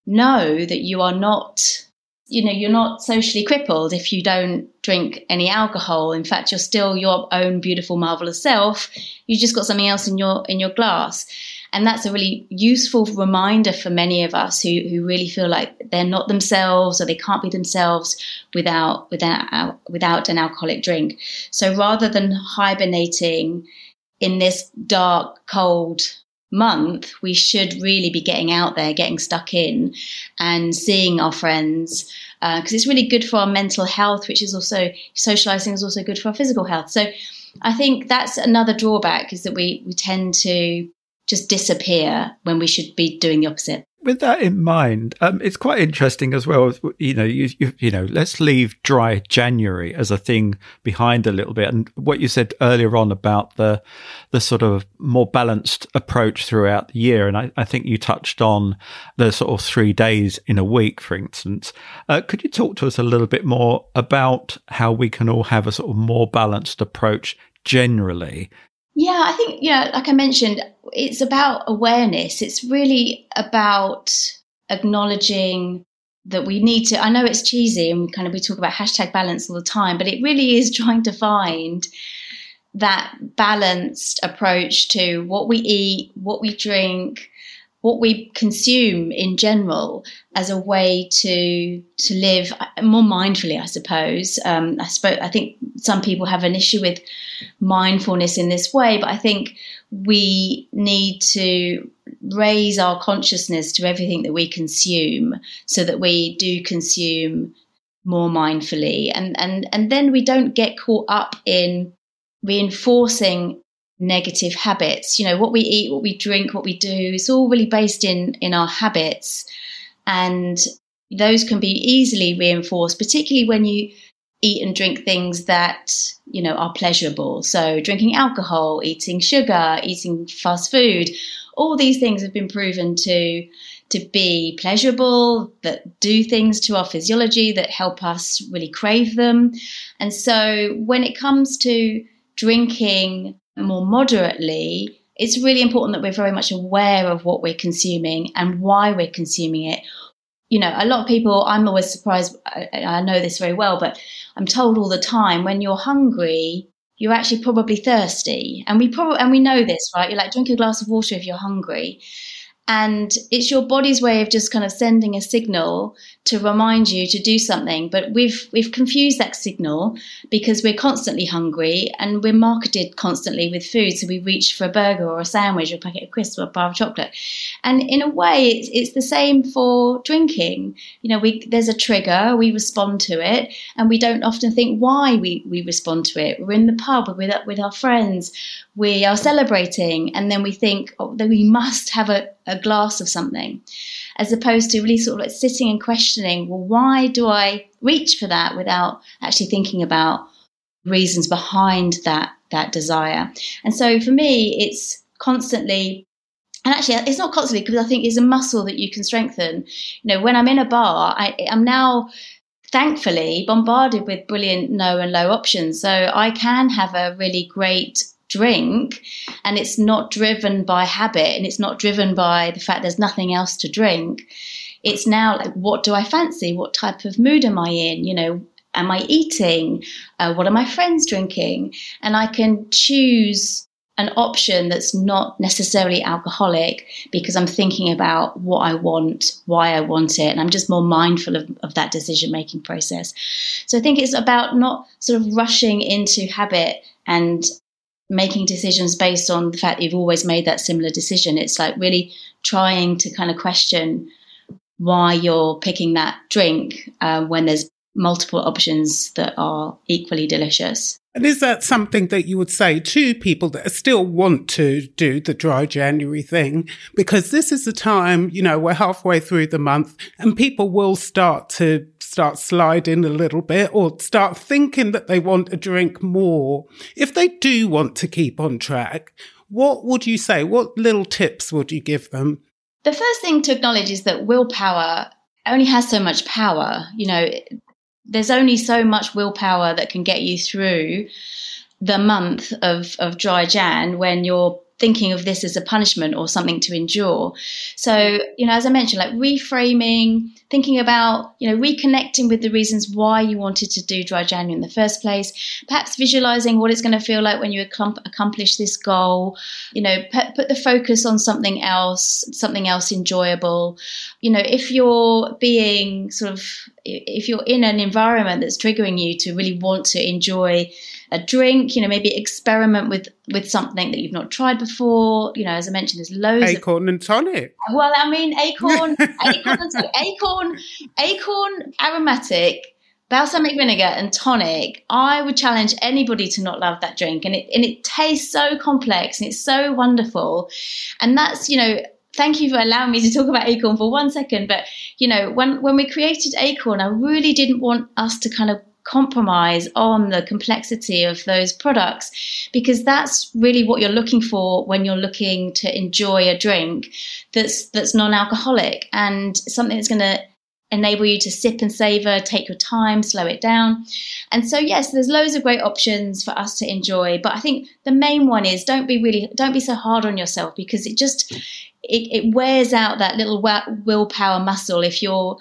D: know that you are not you know you're not socially crippled if you don't drink any alcohol. In fact you're still your own beautiful marvelous self. You've just got something else in your in your glass and that's a really useful reminder for many of us who, who really feel like they're not themselves or they can't be themselves without, without, without an alcoholic drink. So rather than hibernating in this dark, cold month, we should really be getting out there, getting stuck in, and seeing our friends because uh, it's really good for our mental health, which is also socializing is also good for our physical health. So I think that's another drawback is that we we tend to just disappear when we should be doing the opposite.
A: With that in mind, um, it's quite interesting as well. You know, you, you, you know, let's leave dry January as a thing behind a little bit, and what you said earlier on about the the sort of more balanced approach throughout the year, and I, I think you touched on the sort of three days in a week, for instance. Uh, could you talk to us a little bit more about how we can all have a sort of more balanced approach generally
D: yeah, I think, yeah, like I mentioned, it's about awareness. It's really about acknowledging that we need to. I know it's cheesy and kind of we talk about hashtag balance all the time, but it really is trying to find that balanced approach to what we eat, what we drink, what we consume in general as a way to to live more mindfully, I suppose. Um, I suppose I think some people have an issue with mindfulness in this way, but I think we need to raise our consciousness to everything that we consume so that we do consume more mindfully and and and then we don't get caught up in reinforcing negative habits. You know what we eat what we drink what we do it's all really based in in our habits. And those can be easily reinforced particularly when you eat and drink things that you know are pleasurable. So drinking alcohol eating sugar eating fast food all these things have been proven to to be pleasurable that do things to our physiology that help us really crave them. And so when it comes to drinking more moderately it's really important that we're very much aware of what we're consuming and why we're consuming it you know, a lot of people, I'm always surprised. I, I know this very well, but I'm told all the time when you're hungry, you're actually probably thirsty. And we probably, and we know this, right? You're like, drink a glass of water if you're hungry. And it's your body's way of just kind of sending a signal to remind you to do something. But we've we've confused that signal because we're constantly hungry and we're marketed constantly with food. So we reach for a burger or a sandwich or a packet of crisps or a bar of chocolate. And in a way, it's, it's the same for drinking. You know, we there's a trigger, we respond to it, and we don't often think why we, we respond to it. We're in the pub we're with with our friends, we are celebrating, and then we think oh, that we must have a, a glass of something as opposed to really sort of like sitting and questioning, well, why do I reach for that without actually thinking about reasons behind that that desire? And so for me, it's constantly and actually it's not constantly because I think it's a muscle that you can strengthen. You know, when I'm in a bar, I, I'm now thankfully bombarded with brilliant no and low options. So I can have a really great drink and it's not driven by habit and it's not driven by the fact there's nothing else to drink. It's now like what do i fancy? What type of mood am i in? You know am i eating? Uh, what are my friends drinking? And i can choose an option that's not necessarily alcoholic because I'm thinking about what I want, why I want it, and I'm just more mindful of, of that decision making process. So I think it's about not sort of rushing into habit and making decisions based on the fact you've always made that similar decision. It's like really trying to kind of question why you're picking that drink uh, when there's multiple options that are equally delicious.
B: And is that something that you would say to people that still want to do the dry January thing? Because this is the time, you know, we're halfway through the month and people will start to start sliding a little bit or start thinking that they want to drink more. If they do want to keep on track, what would you say? What little tips would you give them?
D: The first thing to acknowledge is that willpower only has so much power. You know, there's only so much willpower that can get you through the month of, of dry Jan when you're thinking of this as a punishment or something to endure. So, you know, as I mentioned, like reframing, thinking about, you know, reconnecting with the reasons why you wanted to do dry January in the first place, perhaps visualizing what it's going to feel like when you accomplish this goal, you know, put, the focus on something else, something else enjoyable. You know, if you're being sort of, if you're in an environment that's triggering you to really want to enjoy a drink, you know, maybe experiment with with something that you've not tried before. You know, as I mentioned, there's loads
B: Æcorn
D: of,
B: and tonic.
D: Well, I mean, Æcorn, Æcorn, tonic, Æcorn, Æcorn aromatic. Balsamic vinegar and tonic. I would challenge anybody to not love that drink, and it and it tastes so complex and it's so wonderful, and that's you know thank you for allowing me to talk about Æcorn for one second but you know when when we created Æcorn i really didn't want us to kind of compromise on the complexity of those products because that's really what you're looking for when you're looking to enjoy a drink that's that's non-alcoholic and something that's going to enable you to sip and savor take your time slow it down. And so yes there's loads of great options for us to enjoy but i think the main one is don't be really don't be so hard on yourself because it just it, it wears out that little willpower muscle if you're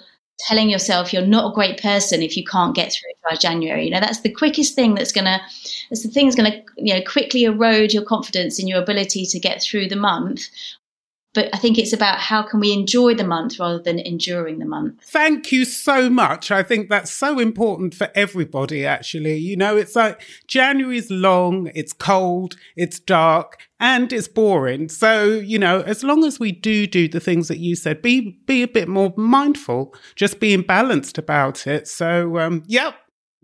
D: telling yourself you're not a great person if you can't get through by January. You know, that's the quickest thing that's gonna that's the thing that's gonna, you know, quickly erode your confidence in your ability to get through the month. But I think it's about how can we enjoy the month rather than enduring the month.
B: Thank you so much. I think that's so important for everybody, actually. You know, it's like January's long, it's cold, it's dark, and it's boring. So, you know, as long as we do do the things that you said, be be a bit more mindful, just being balanced about it. So, um, yep,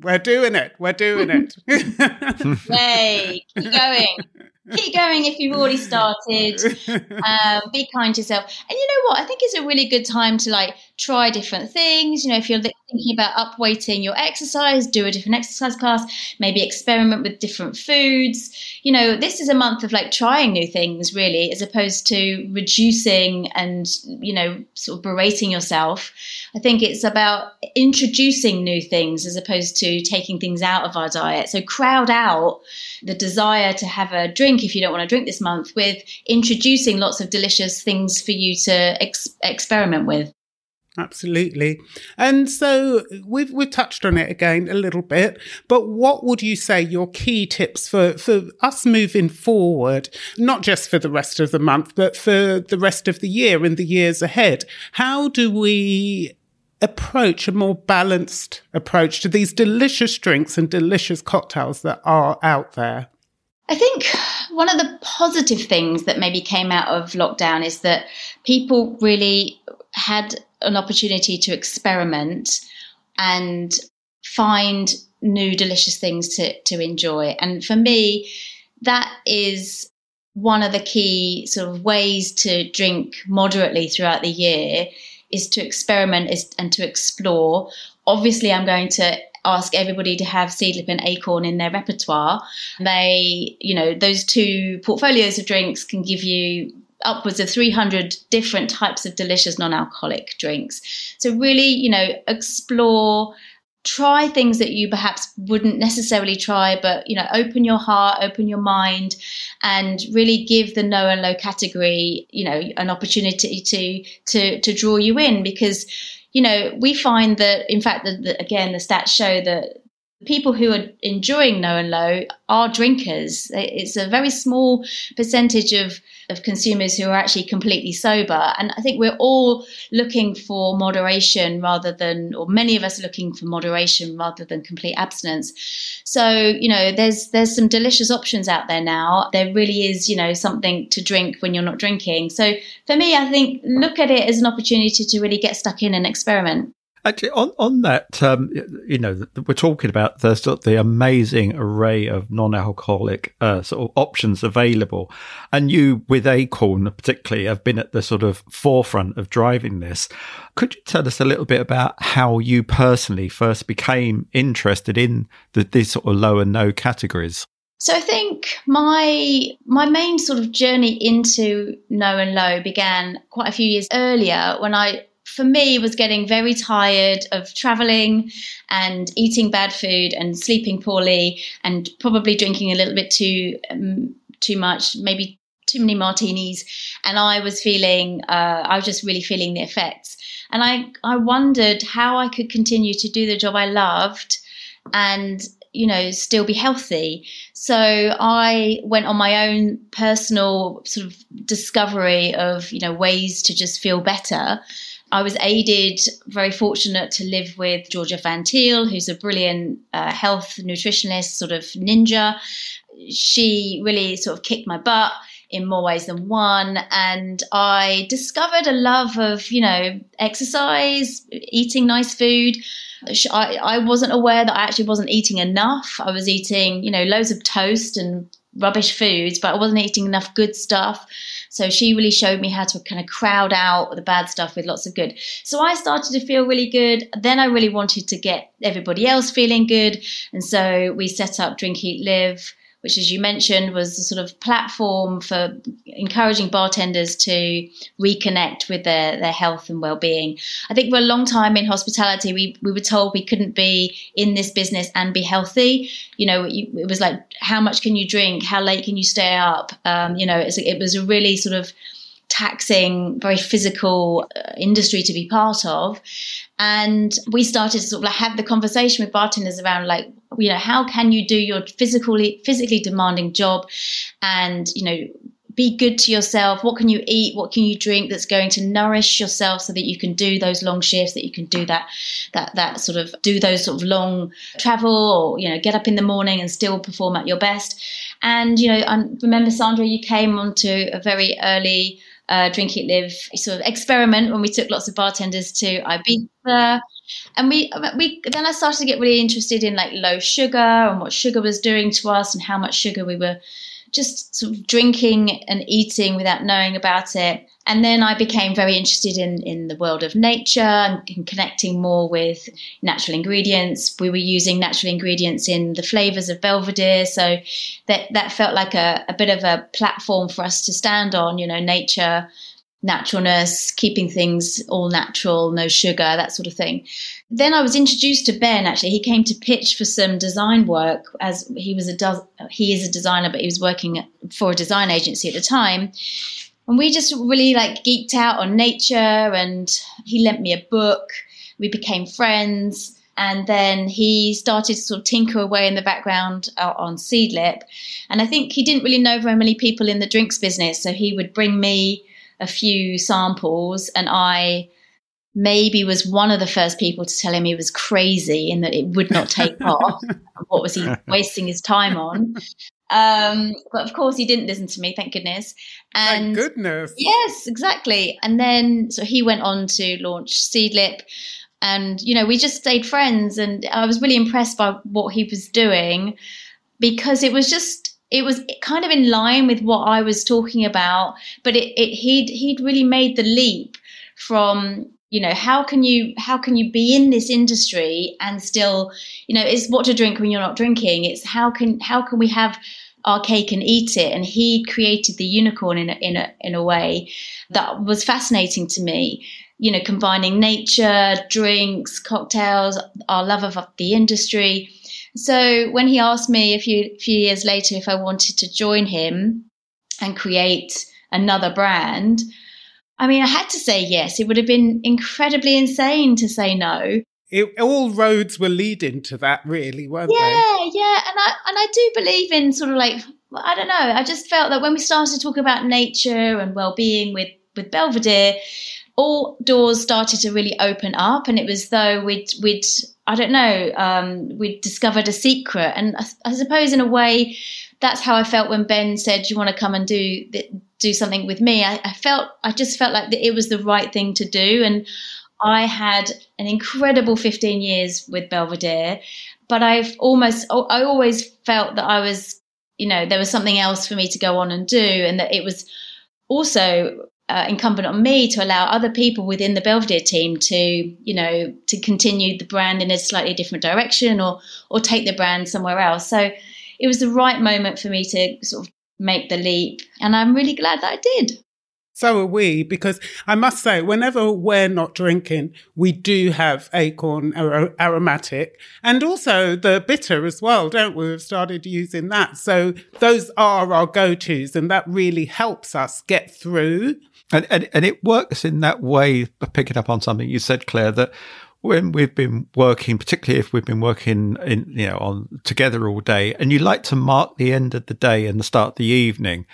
B: we're doing it. We're doing it.
D: Yay, keep going keep going if you've already started. Um, be kind to yourself. And you know what? I think it's a really good time to like try different things. You know, if you're thinking about upweighting your exercise, do a different exercise class, maybe experiment with different foods. You know, this is a month of like trying new things, really, as opposed to reducing and, you know, sort of berating yourself. I think it's about introducing new things as opposed to taking things out of our diet. So crowd out the desire to have a drink if you don't want to drink this month with introducing lots of delicious things for you to ex- experiment with.
B: Absolutely. And so we've we've touched on it again a little bit, but what would you say your key tips for, for us moving forward, not just for the rest of the month, but for the rest of the year and the years ahead? How do we approach a more balanced approach to these delicious drinks and delicious cocktails that are out there?
D: I think one of the positive things that maybe came out of lockdown is that people really had an opportunity to experiment and find new delicious things to, to enjoy. And for me, that is one of the key sort of ways to drink moderately throughout the year is to experiment is, and to explore. Obviously, I'm going to ask everybody to have Seedlip and Æcorn in their repertoire. They, you know, those two portfolios of drinks can give you upwards of 300 different types of delicious non-alcoholic drinks. So really, you know, explore try things that you perhaps wouldn't necessarily try but you know open your heart open your mind and really give the no and low category you know an opportunity to to to draw you in. Because you know we find that in fact that again the stats show that people who are enjoying no and low are drinkers. It's a very small percentage of, of consumers who are actually completely sober. And I think we're all looking for moderation rather than, or many of us are looking for moderation rather than complete abstinence. So, you know, there's there's some delicious options out there now. There really is, you know, something to drink when you're not drinking. So for me, I think look at it as an opportunity to really get stuck in and experiment.
A: Actually, on on that, um, you know, we're talking about the the amazing array of non-alcoholic uh, sort of options available, and you, with Æcorn particularly, have been at the sort of forefront of driving this. Could you tell us a little bit about how you personally first became interested in the, these sort of low and no categories?
D: So I think my my main sort of journey into no and low began quite a few years earlier when I for me was getting very tired of traveling and eating bad food and sleeping poorly and probably drinking a little bit too um, too much maybe too many martinis. And i was feeling uh, i was just really feeling the effects. And i i wondered how i could continue to do the job i loved and you know still be healthy. So i went on my own personal sort of discovery of you know ways to just feel better I was aided, very fortunate to live with Georgia Van Thiel, who's a brilliant uh, health nutritionist, sort of ninja. She really sort of kicked my butt in more ways than one. And I discovered a love of, you know, exercise, eating nice food. I, I wasn't aware that I actually wasn't eating enough. I was eating, you know, loads of toast and rubbish foods, but I wasn't eating enough good stuff. So she really showed me how to kind of crowd out the bad stuff with lots of good. So I started to feel really good. Then I really wanted to get everybody else feeling good. And so we set up Drink, Eat, Live which, as you mentioned, was a sort of platform for encouraging bartenders to reconnect with their, their health and well-being. I think for a long time in hospitality, we, we were told we couldn't be in this business and be healthy. You know, it was like, how much can you drink? How late can you stay up? Um, you know, it was a really sort of taxing, very physical uh, industry to be part of. And we started to sort of like have the conversation with bartenders around like, you know, how can you do your physically physically demanding job and, you know, be good to yourself. What can you eat? What can you drink that's going to nourish yourself so that you can do those long shifts, that you can do that, that, that sort of do those sort of long travel or, you know, get up in the morning and still perform at your best. And, you know, I remember Sandra, you came onto a very early uh, Drink, Eat, Live sort of experiment when we took lots of bartenders to Ibiza. And we, we then I started to get really interested in like low sugar and what sugar was doing to us and how much sugar we were just sort of drinking and eating without knowing about it. And then I became very interested in, in the world of nature and, connecting more with natural ingredients. We were using natural ingredients in the flavors of Belvedere. So that, that felt like a, a bit of a platform for us to stand on, you know, nature, naturalness, keeping things all natural, no sugar, that sort of thing. Then I was introduced to Ben. Actually, he came to pitch for some design work as he was a he is a designer, but he was working for a design agency at the time. And we just really like geeked out on nature, and he lent me a book. We became friends. And then he started to sort of tinker away in the background on Seedlip. And I think he didn't really know very many people in the drinks business. So he would bring me a few samples, and I maybe was one of the first people to tell him he was crazy and that it would not take off. What was he wasting his time on? Um, but of course, he didn't listen to me. Thank goodness.
B: And thank goodness.
D: Yes, exactly. And then so he went on to launch Seedlip. And you know, we just stayed friends, and I was really impressed by what he was doing because it was just it was kind of in line with what I was talking about, but it, it he'd he'd really made the leap from you know how can you how can you be in this industry and still you know it's what to drink when you're not drinking it's how can how can we have our cake and eat it and he created the unicorn in a, in a in a way that was fascinating to me you know combining nature drinks cocktails our love of the industry so when he asked me a few few years later if I wanted to join him and create another brand, I mean, I had to say yes. It would have been incredibly insane to say no.
B: It, all roads were leading to that, really, weren't
D: yeah,
B: they?
D: Yeah, yeah, and I and I do believe in sort of like I don't know. I just felt that when we started to talk about nature and well-being with with Belvedere, all doors started to really open up, and it was though we'd we'd I don't know, um, we discovered a secret. And I, I, suppose in a way, that's how I felt when Ben said, "Do you want to come and do do something with me?" I, I felt, I just felt like it was the right thing to do, and I had an incredible 15 years with Belvedere, but I've almost, I always felt that I was, you know, there was something else for me to go on and do, and that it was also uh, incumbent on me to allow other people within the Belvedere team to, you know, to continue the brand in a slightly different direction or or take the brand somewhere else. So it was the right moment for me to sort of make the leap, and I'm really glad that I did.
B: So are we, because I must say, whenever we're not drinking, we do have Æcorn aromatic and also the bitter as well, don't we? We've started using that. So those are our go tos, and that really helps us get through
A: and, and and it works in that way. Picking up on something you said, Claire, that when we've been working, particularly if we've been working in you know on together all day, and you like to mark the end of the day and the start of the evening,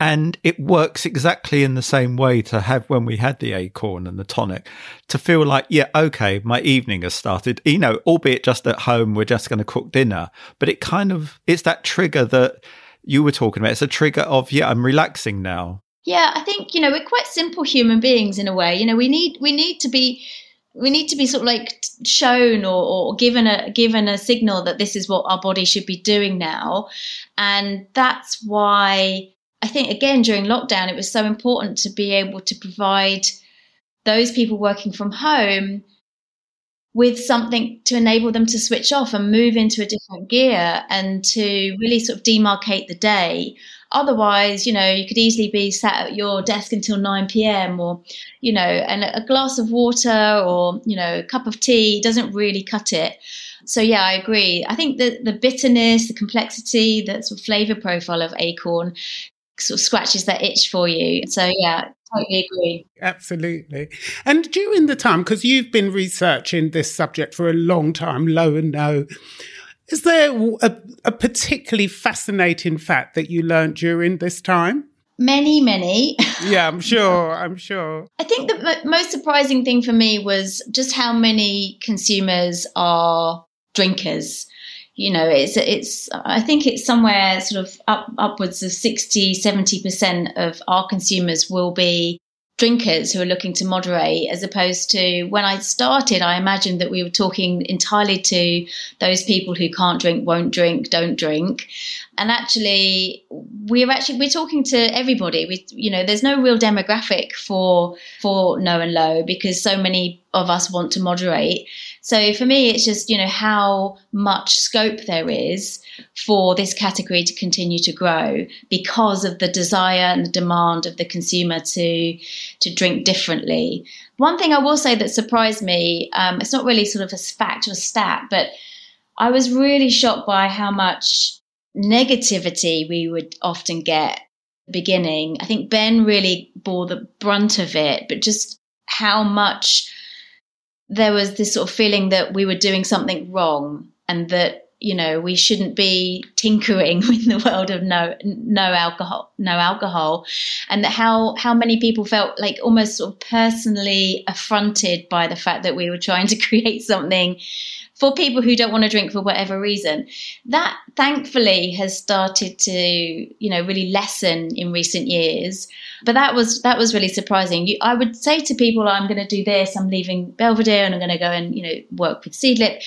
A: and it works exactly in the same way to have when we had the Æcorn and the tonic to feel like yeah okay my evening has started. You know albeit just at home we're just going to cook dinner. But it kind of it's that trigger that you were talking about. It's a trigger of yeah i'm relaxing now.
D: Yeah, I think you know we're quite simple human beings in a way. You know, we need we need to be we need to be sort of like shown or, or given a given a signal that this is what our body should be doing now, and that's why I think again during lockdown it was so important to be able to provide those people working from home with something to enable them to switch off and move into a different gear and to really sort of demarcate the day Otherwise, you know, you could easily be sat at your desk until 9 p.m. or, you know, and a glass of water or, you know, a cup of tea doesn't really cut it. So yeah, I agree. I think the the bitterness, the complexity, the sort of flavor profile of Æcorn sort of scratches that itch for you. So yeah, totally agree.
B: Absolutely. And during the time, because you've been researching this subject for a long time, low and no, is there a, a particularly fascinating fact that you learned during this time?
D: Many, many.
B: yeah, I'm sure. I'm sure.
D: I think the most surprising thing for me was just how many consumers are drinkers. You know, it's it's. I think it's somewhere sort of up upwards of 60, 70 percent of our consumers will be drinkers who are looking to moderate, as opposed to when I started, I imagined that we were talking entirely to those people who can't drink, won't drink, don't drink. And actually, we're actually we're talking to everybody. We, you know, there's no real demographic for for no and low because so many of us want to moderate. So for me, it's just, you know, how much scope there is for this category to continue to grow because of the desire and the demand of the consumer to, to drink differently. One thing I will say that surprised me, um, it's not really sort of a fact or a stat, but I was really shocked by how much negativity we would often get beginning. I think Ben really bore the brunt of it, but just how much there was this sort of feeling that we were doing something wrong and that you know we shouldn't be tinkering with the world of no no alcohol no alcohol. And that how how many people felt like almost sort of personally affronted by the fact that we were trying to create something for people who don't want to drink for whatever reason. That thankfully has started to, you know, really lessen in recent years. But that was that was really surprising. You, I would say to people, I'm going to do this. I'm leaving Belvedere and I'm going to go and you know work with Seedlip.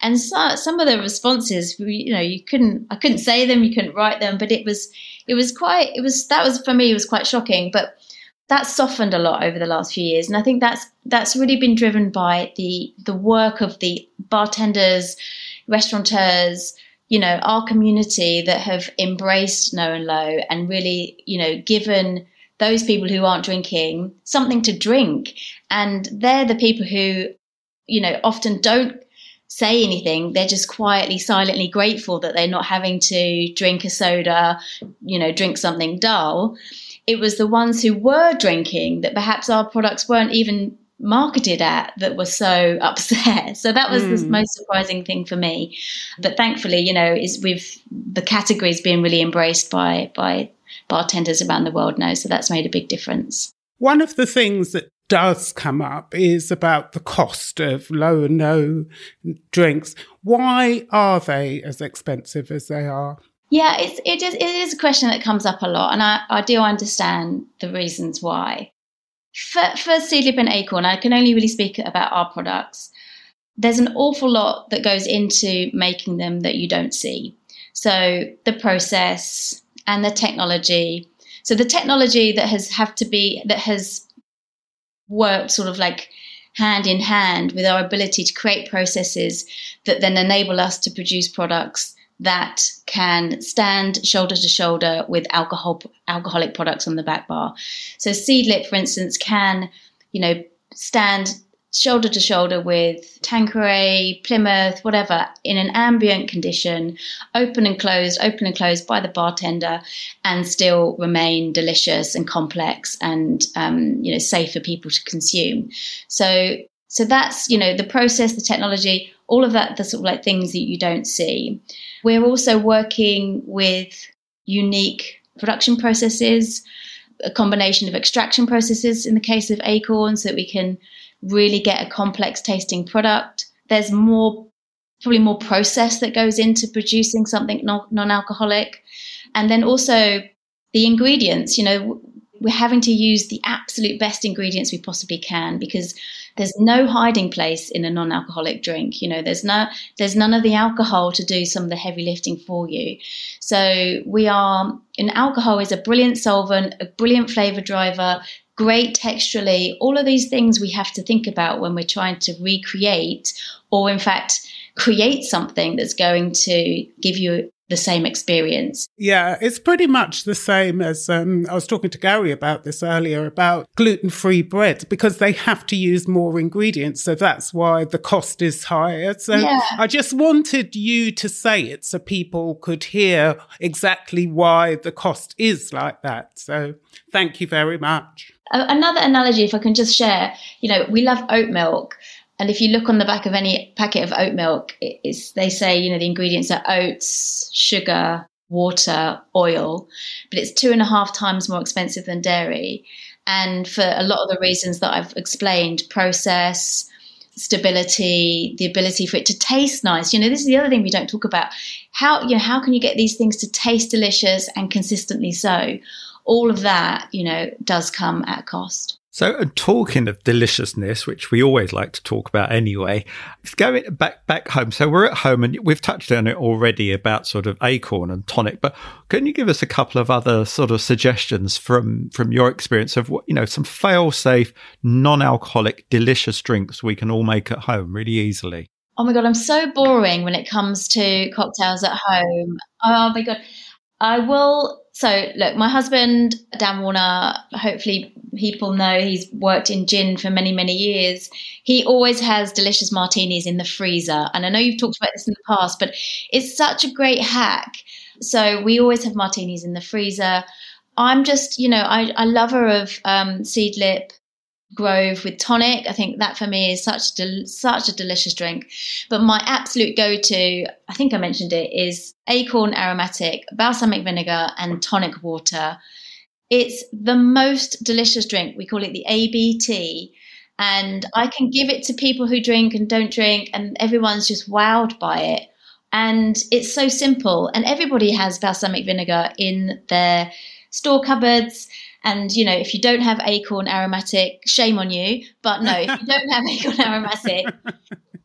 D: And so, some of the responses, you know, you couldn't I couldn't say them, you couldn't write them, but it was it was quite it was that was for me it was quite shocking. But that's softened a lot over the last few years, and I think that's that's really been driven by the the work of the bartenders, restaurateurs, you know, our community that have embraced no and low and really, you know, given those people who aren't drinking something to drink, and they're the people who, you know, often don't say anything. They're just quietly, silently grateful that they're not having to drink a soda, you know, drink something dull it was the ones who were drinking that perhaps our products weren't even marketed at that were so upset. So that was mm. the hmm. most surprising thing for me. But thankfully, you know, is with the categories being really embraced by by bartenders around the world now. So that's made a big difference.
B: One of the things that does come up is about the cost of low and no drinks. Why are they as expensive as they are?
D: Yeah, it's, it, is, it is a question that comes up a lot, and I, I do understand the reasons why. For, for Seedlip and Æcorn, I can only really speak about our products. There's an awful lot that goes into making them that you don't see. So the process and the technology. So the technology that has have to be that has worked sort of like hand in hand with our ability to create processes that then enable us to produce products that can stand shoulder to shoulder with alcohol alcoholic products on the back bar. So Seedlip, for instance, can you know stand shoulder to shoulder with Tanqueray, Plymouth, whatever, in an ambient condition, open and closed, open and closed by the bartender, and still remain delicious and complex and um, you know safe for people to consume. So so that's you know the process, the technology, all of that, the sort of like things that you don't see. We're also working with unique production processes, a combination of extraction processes in the case of Æcorn, so that we can really get a complex tasting product. There's more, probably more process that goes into producing something non alcoholic. And then also the ingredients, you know, we're having to use the absolute best ingredients we possibly can because there's no hiding place in a non-alcoholic drink you know there's no there's none of the alcohol to do some of the heavy lifting for you. So we are and alcohol is a brilliant solvent a brilliant flavor driver great texturally. All of these things we have to think about when we're trying to recreate or in fact create something that's going to give you the same experience.
B: Yeah, it's pretty much the same as um, I was talking to Gary about this earlier about gluten free bread because they have to use more ingredients. So that's why the cost is higher. So yeah. I just wanted you to say it so people could hear exactly why the cost is like that. So thank you very much.
D: Another analogy, if I can just share, you know, we love oat milk. And if you look on the back of any packet of oat milk, it's, they say, you know, the ingredients are oats, sugar, water, oil, but it's two and a half times more expensive than dairy. And for a lot of the reasons that I've explained, process, stability, the ability for it to taste nice. You know, this is the other thing we don't talk about. How you know, how can you get these things to taste delicious and consistently so? All of that, you know, does come at cost.
A: So, uh, talking of deliciousness, which we always like to talk about anyway, going back back home. So we're at home, and we've touched on it already about sort of Æcorn and tonic. But can you give us a couple of other sort of suggestions from from your experience of what you know some fail safe, non alcoholic, delicious drinks we can all make at home really easily?
D: Oh my god, I'm so boring when it comes to cocktails at home. Oh my god, I will so, look, my husband, Dan Warner, hopefully people know he's worked in gin for many, many years. He always has delicious martinis in the freezer. And I know you've talked about this in the past, but it's such a great hack. So, we always have martinis in the freezer. I'm just, you know, I, I lover of um, Seedlip Grove with tonic. I think that for me is such del- such a delicious drink. But my absolute go-to, I think I mentioned it, is Æcorn aromatic, balsamic vinegar, and tonic water. It's the most delicious drink. We call it the ABT. And I can give it to people who drink and don't drink, and everyone's just wowed by it. And it's so simple. And everybody has balsamic vinegar in their store cupboards. And you know, if you don't have Æcorn aromatic, shame on you. But no, if you don't have Æcorn aromatic,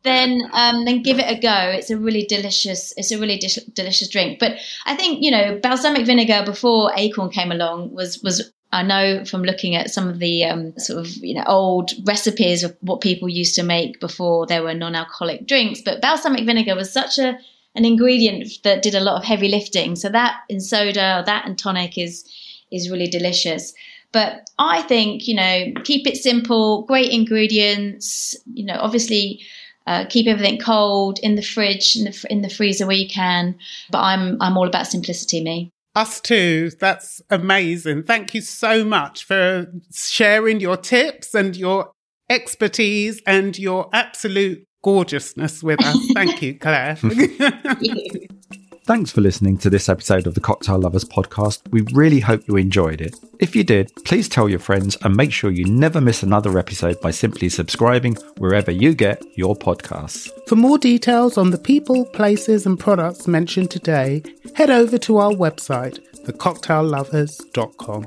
D: then um, then give it a go. It's a really delicious. It's a really di- delicious drink. But I think you know, balsamic vinegar before Æcorn came along was was I know from looking at some of the um, sort of you know old recipes of what people used to make before there were non-alcoholic drinks. But balsamic vinegar was such a an ingredient that did a lot of heavy lifting. So that in soda, that and tonic is is really delicious. But I think, you know, keep it simple, great ingredients, you know, obviously uh, keep everything cold in the fridge, in the, in the freezer where you can. But I'm, I'm all about simplicity, me.
B: Us too. That's amazing. Thank you so much for sharing your tips and your expertise and your absolute gorgeousness with us. Thank you, Claire. Thank you.
A: Thanks for listening to this episode of the Cocktail Lovers podcast. We really hope you enjoyed it. If you did, please tell your friends and make sure you never miss another episode by simply subscribing wherever you get your podcasts.
B: For more details on the people, places, and products mentioned today, head over to our website, thecocktaillovers.com.